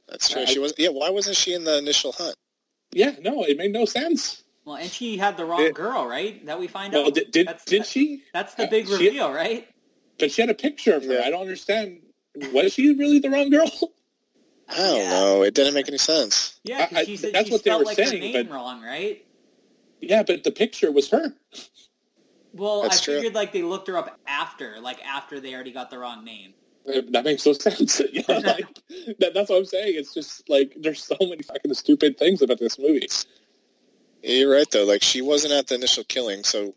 That's true. I- She was. Yeah, why wasn't she in the initial hunt? Yeah, no, it made no sense. Well, and she had the wrong Yeah. girl, right? That we find Well, out. did did, that's, did that- she? That's the Uh, big she- reveal, right? But she had a picture of her. Yeah. I don't understand. Was she really the wrong girl? I don't Yeah. know. It didn't make any sense. Yeah, I- she said that's she what they were like her saying, name but- wrong, right? Yeah, but the picture was her. Well, That's I true. figured like they looked her up after, like after they already got the wrong name. Uh, That makes no <laughs> sense. <laughs> you know, like, that, that's what I'm saying. It's just like there's so many fucking stupid things about this movie. Yeah, You're right though. Like she wasn't at the initial killing, so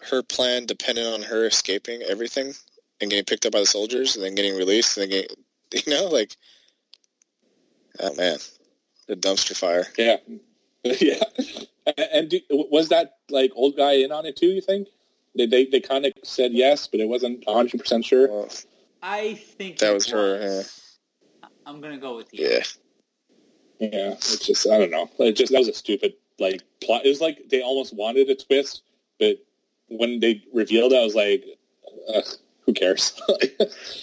her plan depended on her escaping everything and getting picked up by the soldiers and then getting released and then getting, <laughs> you know, like, oh man, the dumpster fire. Yeah, <laughs> yeah. And, and do, was that like old guy in on it too? You think they they, they kind of said yes, but it wasn't 100 percent sure. Well, I think that it was her. I'm gonna go with you. Yeah. Yeah, it's just I don't know. It just that was a stupid like plot. It was like they almost wanted a twist, but when they revealed it, I was like, Ugh, who cares? <laughs> I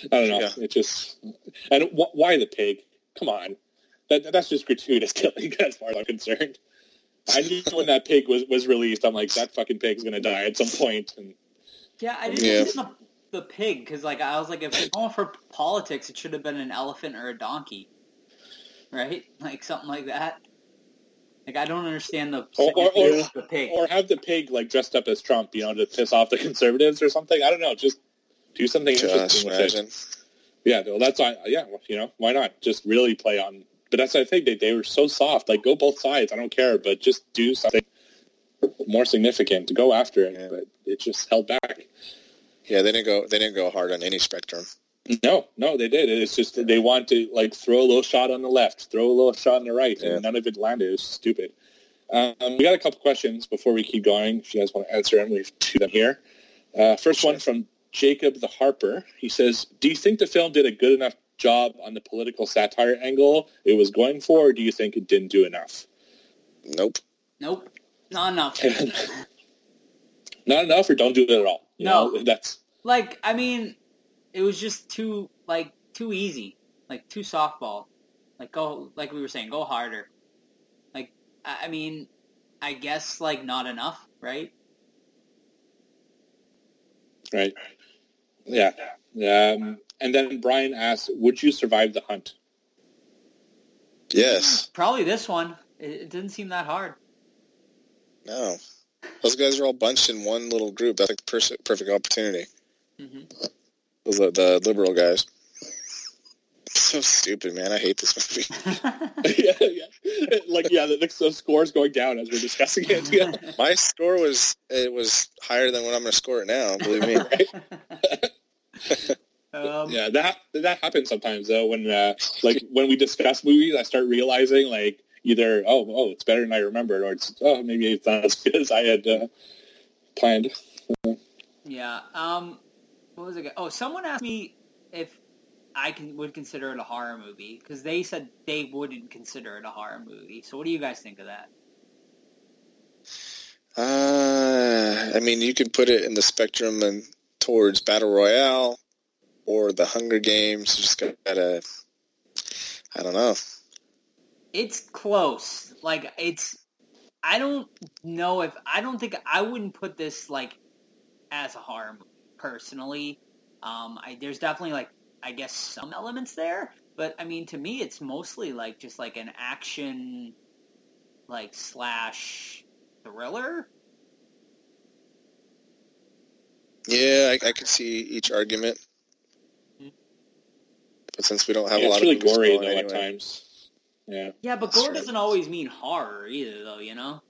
don't know. Yeah. It just and wh- why the pig? Come on, that that's just gratuitous <laughs> killing as far as I'm concerned. I knew <laughs> when that pig was, was released, I'm like, that fucking pig's gonna die at some point. And Yeah, I didn't Yeah. think the, the pig because like I was like, if they're going for politics, it should have been an elephant or a donkey, right? Like something like that. Like I don't understand the or, or, or, the pig. or have the pig like dressed up as Trump, you know, to piss off the conservatives or something. I don't know. Just do something Just interesting with imagine. it. Yeah, well, that's why. Yeah, you know, why not? Just really play on. But that's I think they they were so soft. Like go both sides. I don't care, but just do something more significant to go after it. Yeah. But it just held back. Yeah, they didn't go. They didn't go hard on any spectrum. No, no, they did. It's just they want to like throw a little shot on the left, throw a little shot on the right, Yeah. and none of it landed. It was stupid. Um, we got a couple questions before we keep going. If you guys want to answer them, we have two of them here. Uh, first one from Jacob the Harper. He says, "Do you think the film did a good enough job on the political satire angle it was going for, or do you think it didn't do enough?" Nope. Nope, not enough. <laughs> Not enough, or don't do it at all. You No. know, that's like I mean, it was just too like too easy, like too softball. Like go like we were saying, go harder. Like I I mean, I guess like not enough, right? right. Yeah. Um, and then Brian asks, "Would you survive the hunt?" Yes. Probably this one. It, it didn't seem that hard. No. Those guys are all bunched in one little group. That's like the pers- perfect opportunity. hmm Those are the liberal guys. <laughs> So stupid, man. I hate this movie. <laughs> <laughs> yeah, yeah. Like, yeah, the, the score's going down as we're discussing it. Yeah. My score was it was higher than what I'm going to score it now. Believe me. <laughs> um, yeah, that that happens sometimes though. When uh, like when we discuss movies, I start realizing like either oh oh it's better than I remembered, or it's oh maybe it's not as good as I had uh, planned. Yeah. Um, what was it? Oh, someone asked me if I can would consider it a horror movie because they said they wouldn't consider it a horror movie. So, what do you guys think of that? Uh, I mean, you could put it in the spectrum and towards battle royale or the Hunger Games. Just gotta. I don't know. It's close. Like it's. I don't know if I don't think I wouldn't put this like as a horror movie personally. Um, I, there's definitely like I guess some elements there, but I mean to me it's mostly like just like an action, like slash thriller. Yeah, I, I could see each argument, but since we don't have Yeah, a lot it's really of movies gory going though at times. Yeah. Yeah, but gore doesn't always mean horror either, though. You know.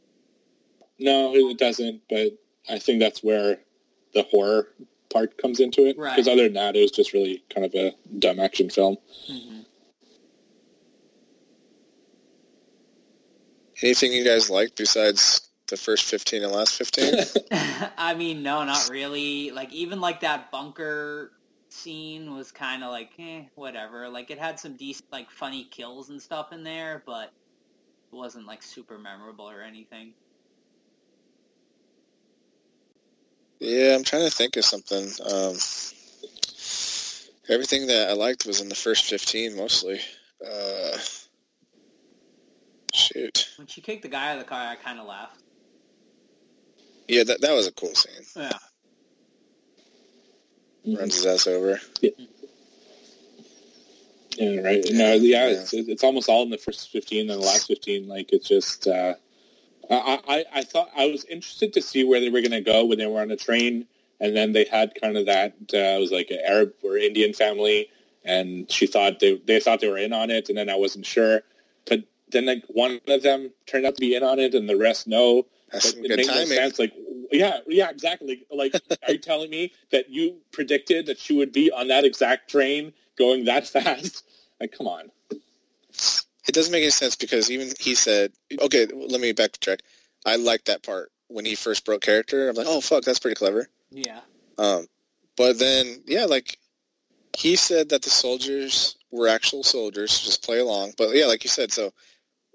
No, it doesn't. But I think that's where the horror part comes into it. Right. Because other than that, it was just really kind of a dumb action film. hmm Anything you guys like besides the first fifteen and last fifteen? <laughs> I mean, no, not really. Like even like that bunker scene was kind of like, eh, whatever. Like it had some decent, like funny kills and stuff in there, but it wasn't like super memorable or anything. yeah, I'm trying to think of something. Um, everything that I liked was in the first fifteen mostly. Uh, shoot. When she kicked the guy out of the car, I kind of laughed. Yeah, that that was a cool scene. Yeah. Runs his ass over. Yeah, right. No, yeah, It's, it's almost all in the first fifteen and the last fifteen. Like it's just, uh, I, I, I thought I was interested to see where they were going to go when they were on a train, and then they had kind of that. Uh, it was like an Arab or Indian family, and she thought they they thought they were in on it, and then I wasn't sure. But then like one of them turned out to be in on it, and the rest no. That's But some it good made no timing. sense. Like, yeah, yeah, exactly. Like, are you telling me that you predicted that she would be on that exact train going that <laughs> fast? Like, come on. It doesn't make any sense because even he said, okay, let me backtrack. I liked that part when he first broke character. I'm like, oh fuck, that's pretty clever. Yeah. Um, but then yeah, like he said that the soldiers were actual soldiers, just play along. But yeah, like you said, so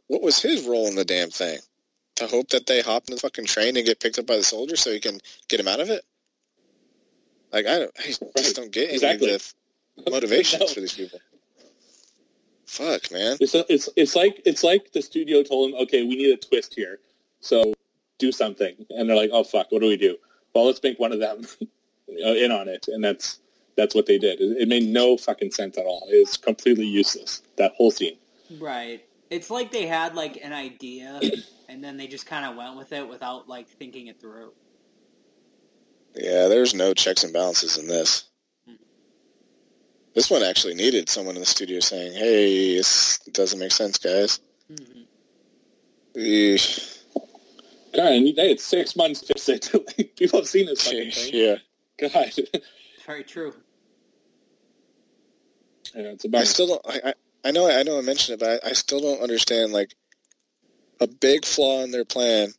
what was his role in the damn thing? To hope that they hop in the fucking train and get picked up by the soldiers so he can get him out of it? Like I don't, I just don't get any Exactly. of the motivations No. for these people. Fuck, man. It's it's it's like it's like the studio told them, okay, we need a twist here, so do something, and they're like, oh fuck, what do we do? Well, let's make one of them <laughs> uh, in on it, and that's that's what they did. It, it made no fucking sense at all. It's completely useless. That whole scene. Right. It's like they had like an idea <clears throat> and then they just kind of went with it without like thinking it through. Yeah, there's no checks and balances in this. Hmm. This one actually needed someone in the studio saying, "Hey, this doesn't make sense, guys." Mm-hmm. Eesh. God, and they had six months to fix it. Like, People have seen this fucking thing. Yeah. God, Very true. <laughs> yeah, it's a I bummer. still don't. I, I I know I know I mentioned it, but I, I still don't understand like a big flaw in their plan.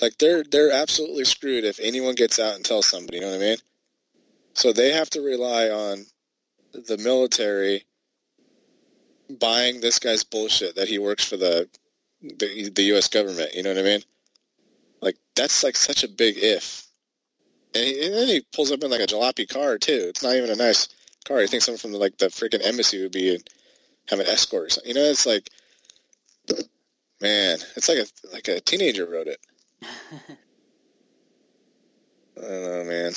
Like they're they're absolutely screwed if anyone gets out and tells somebody. You know what I mean? So they have to rely on the military buying this guy's bullshit that he works for the the, the U.S. government. You know what I mean? Like that's like such a big if. And, he, and then he pulls up in like a jalopy car too. It's not even a nice car. You think someone from the, like the freaking embassy would be have an escort or something. You know, it's like, man, it's like a like a teenager wrote it. <laughs> I don't know, man.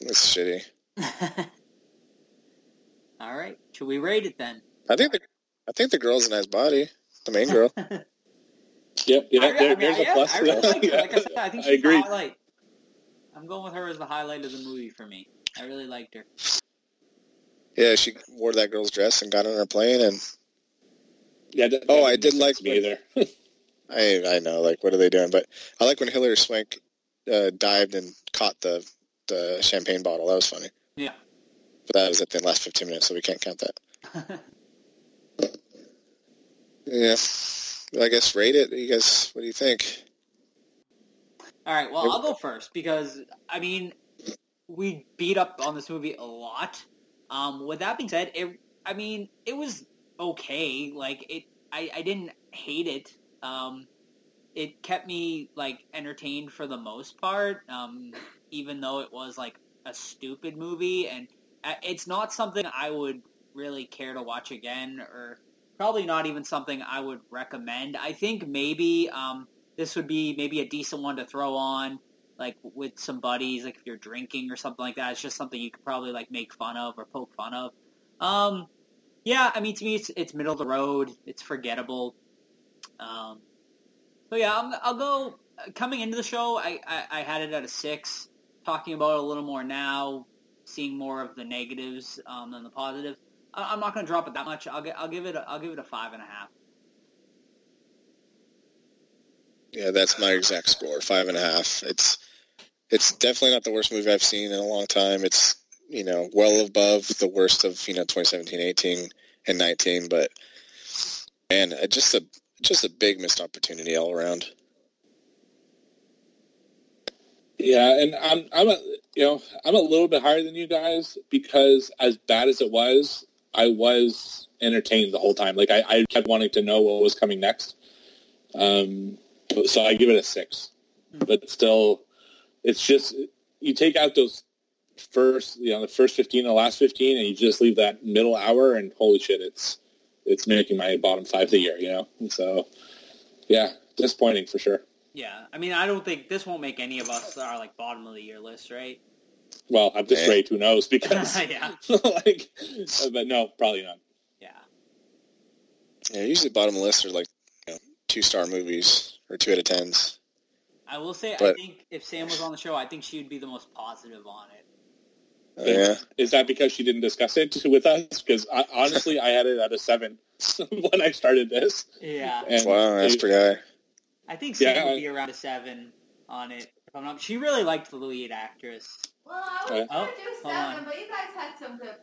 It's shitty. <laughs> All right. Should we rate it then? I think the I think the girl's a nice body. The main girl. <laughs> Yep, yeah, I, there, I mean, there's yeah, a plus. I really that. like her. Like I said, I think I agree. the highlight. I'm going with her as the highlight of the movie for me. I really liked her. Yeah, she wore that girl's dress and got on her plane, and Yeah, that, Oh, that I didn't like sense to me either. <laughs> I I know, like, what are they doing? But I like when Hilary Swank uh, dived and caught the the champagne bottle. That was funny. Yeah. But that was at the last 15 minutes, so we can't count that. <laughs> Yeah. I guess rate it. You guys, what do you think? All right. Well, I'll go first because I mean, we beat up on this movie a lot. Um, with that being said, it I mean, it was okay. Like it, I, I didn't hate it. Um, it kept me like entertained for the most part. Um, even though it was like a stupid movie, and it's not something I would really care to watch again, or probably not even something I would recommend. I think maybe um, this would be maybe a decent one to throw on like with some buddies like if you're drinking or something like that it's just something you could probably like make fun of or poke fun of um yeah i mean to me it's, it's middle of the road. It's forgettable. Um so yeah I'm, i'll go coming into the show I, I i had it at a six. Talking about it a little more now seeing more of the negatives um, than the positives I, i'm not going to drop it that much. I'll get i'll give it a, i'll give it a five and a half. Yeah, that's my exact score, five and a half. It's it's definitely not the worst movie I've seen in a long time. It's you know well above the worst of you know 2017, 18, and 19. But man, just a just a big missed opportunity all around. Yeah, and I'm I'm a you know I'm a little bit higher than you guys because as bad as it was, I was entertained the whole time. Like I, I kept wanting to know what was coming next. Um, so I give it a six, but still, it's just you take out those first you know the first fifteen, the last fifteen, and you just leave that middle hour, and holy shit, it's it's making my bottom five of the year. You know, so yeah, disappointing for sure. yeah i mean i don't think this won't make any of us our like bottom of the year list right Well, at just eh. rate, who knows? <laughs> Because yeah like, but no, probably not. Yeah, Yeah, usually bottom of the list are like you know, two star movies or two out of tens. I will say, I think if Sam was on the show, I think she would be the most positive on it. Oh, yeah. Is that because she didn't discuss it with us? Because I, uh, honestly, I had it at a seven <laughs> when I started this. Yeah. And wow, that's it- pretty high. I think Sam Yeah, would be around a seven on it. If I'm not, she really liked the lead actress. Well, I Okay. was Oh, gonna do hold seven, on. but you guys had some good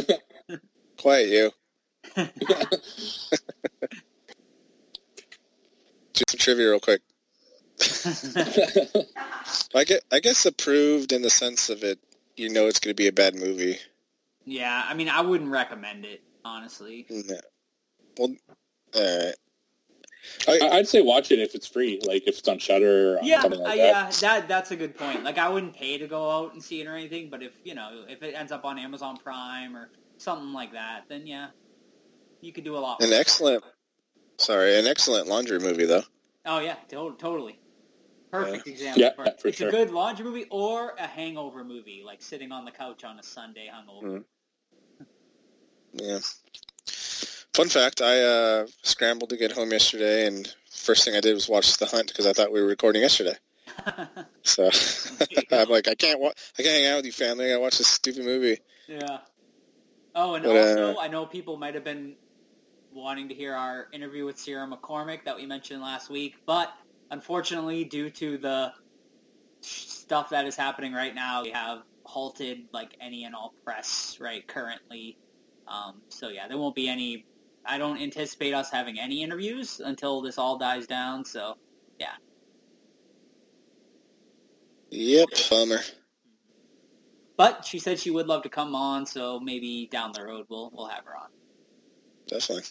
points. <laughs> Quiet you. <laughs> do some trivia real quick. I get, I guess approved in the sense of it. You know, it's going to be a bad movie. Yeah, I mean, I wouldn't recommend it honestly. No. Well, all right. I, I'd say watch it if it's free, like if it's on Shudder or Yeah, something uh, like yeah, that. that that's a good point. Like, I wouldn't pay to go out and see it or anything, but if you know, if it ends up on Amazon Prime or something like that, then yeah, you could do a lot. An with it. excellent, sorry, an excellent laundry movie though. Oh yeah, to- totally. Perfect example. Yeah, for for it's sure. a good laundry movie or a hangover movie, like sitting on the couch on a Sunday hungover. Mhm. Yeah. Fun fact: I uh, scrambled to get home yesterday, and first thing I did was watch The Hunt because I thought we were recording yesterday. <laughs> So <laughs> I'm like, I can't wa- I can't hang out with you, family. I gotta watch this stupid movie. Yeah. Oh, and But, uh, also, I know people might have been wanting to hear our interview with Sierra McCormick that we mentioned last week, but unfortunately, due to the stuff that is happening right now, we have halted like any and all press right currently. Um, so yeah, there won't be any. I don't anticipate us having any interviews until this all dies down. So yeah, Yep, bummer. but she said she would love to come on, so maybe down the road we'll we'll have her on. Definitely.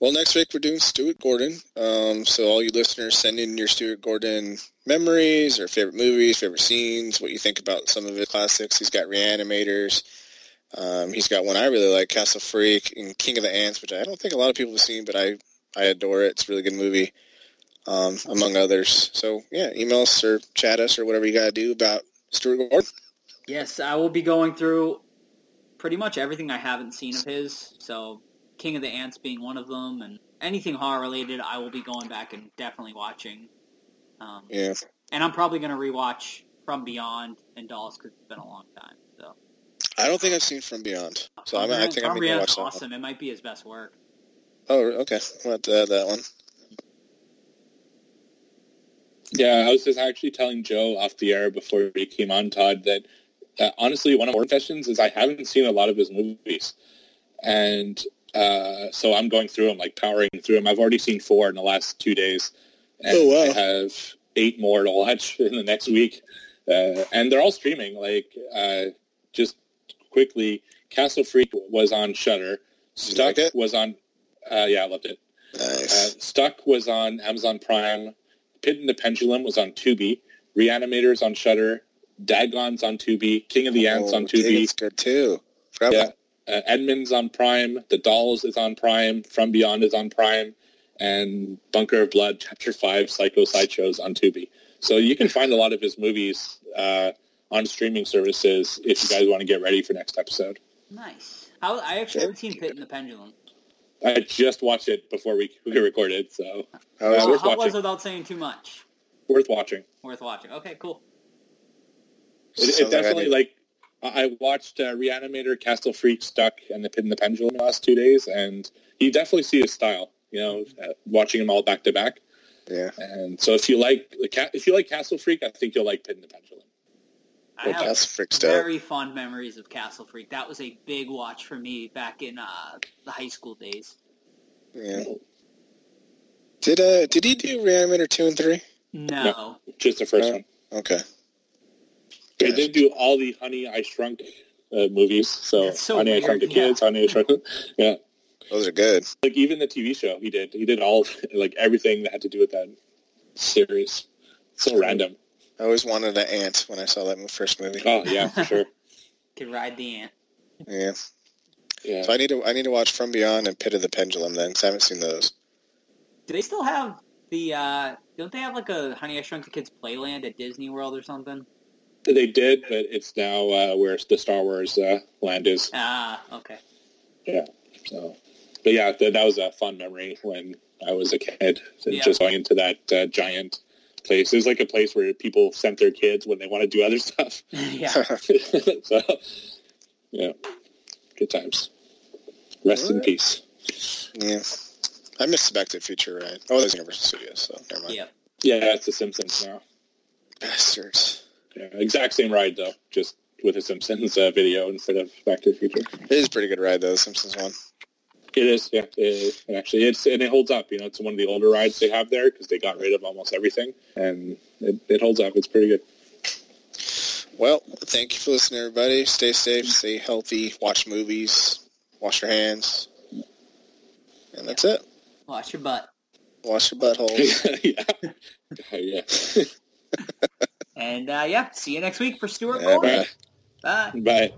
Well, next week we're doing Stuart Gordon. Um, so all you listeners, send in your Stuart Gordon memories or favorite movies, favorite scenes, what you think about some of his classics. He's got Reanimators. Um, he's got one I really like, Castle Freak and King of the Ants, which I don't think a lot of people have seen, but I, I adore it. It's a really good movie, um, among others. So, yeah, email us or chat us or whatever you got to do about Stuart Gordon. Yes, I will be going through pretty much everything I haven't seen of his. So King of the Ants being one of them, and anything horror related, I will be going back and definitely watching. Um, Yeah. and I'm probably going to rewatch From Beyond and Dolls because it's been a long time. So I don't think I've seen From Beyond. So I'm, I think I'm going to Beyond's watch that awesome. It might be his best work. Oh, okay. I'll have to add that one. Yeah, I was just actually telling Joe off the air before he came on, Todd, that uh, honestly, one of my confessions is I haven't seen a lot of his movies, and uh, so I'm going through them, like powering through them. I've already seen four in the last two days, and Oh, wow. I have eight more to watch <laughs> in the next week, uh, and they're all streaming. Like, uh, just quickly, Castle Freak was on Shudder. Stuck like was on. Uh, yeah, I loved it. Nice. Uh, Stuck was on Amazon Prime. Pit and the Pendulum was on Tubi. Reanimators on Shudder. Dagon's on Tubi. King of the Ants on Oh, Tubi. It's good too. Forgot Yeah. About- Uh, Edmond's on Prime. The Dolls is on Prime. From Beyond is on Prime. And Bunker of Blood, Chapter 5, Psycho Sideshows on Tubi. So you can find a lot of his movies uh, on streaming services if you guys want to get ready for next episode. Nice. How, I actually haven't seen Pit and the Pendulum. I just watched it before we, we recorded, so How uh, is it? worth How was watching. it without saying too much? Worth watching. Worth watching. Okay, cool. It, Sounds it definitely like I I watched uh, Reanimator, Castle Freak, Stuck, and The Pit and the Pendulum the last two days, and you definitely see his style. You know, uh, watching them all back to back. Yeah. And so if you like the ca- if you like Castle Freak, I think you'll like Pit and the Pendulum. I Well, have Castle Freak's dope. very fond memories of Castle Freak. That was a big watch for me back in uh, the high school days. Yeah. Did uh did he do Reanimator two and three? No. Just the first Uh, one. Okay. They did do all the Honey I Shrunk uh, movies. So, That's so Honey I Shrunk the yeah. Kids, Honey I Shrunk. <laughs> yeah. Those are good. Like even the TV show he did, he did all <laughs> like everything that had to do with that series. So random. I always wanted an ant when I saw that mo- first movie. Oh yeah, for sure. <laughs> Could ride the ant. Yeah. Yeah. So I need to I need to watch From Beyond and Pit of the Pendulum then, 'cause I haven't seen those. Do they still have the? uh Don't they have like a Honey I Shrunk the Kids playland at Disney World or something? They did, but it's now uh, where the Star Wars uh, land is. Ah, okay. Yeah. So, but yeah, th- that was a fun memory when I was a kid, so Yeah. just going into that uh, giant place. It was like a place where people sent their kids when they want to do other <laughs> stuff. <laughs> yeah. <laughs> so, yeah, good times. Rest in peace. Yeah. I missed Back to the Future, right? Oh, that's Universal Studios, so never mind. Yep. Yeah, it's The Simpsons now. Bastards. Yeah, exact same ride though, just with a Simpsons uh, video instead of Back to the Future. It is a pretty good ride though, the Simpsons one. It is, yeah. It, and actually, it's and it holds up. You know, it's one of the older rides they have there because they got rid of almost everything, and it, it holds up. It's pretty good. Well, thank you for listening, everybody. Stay safe, stay healthy, watch movies, wash your hands, and that's it. Wash your butt. Wash your butthole. <laughs> yeah. <laughs> yeah. <laughs> And uh, yeah, see you next week for Stuart bye. Bye. Bye.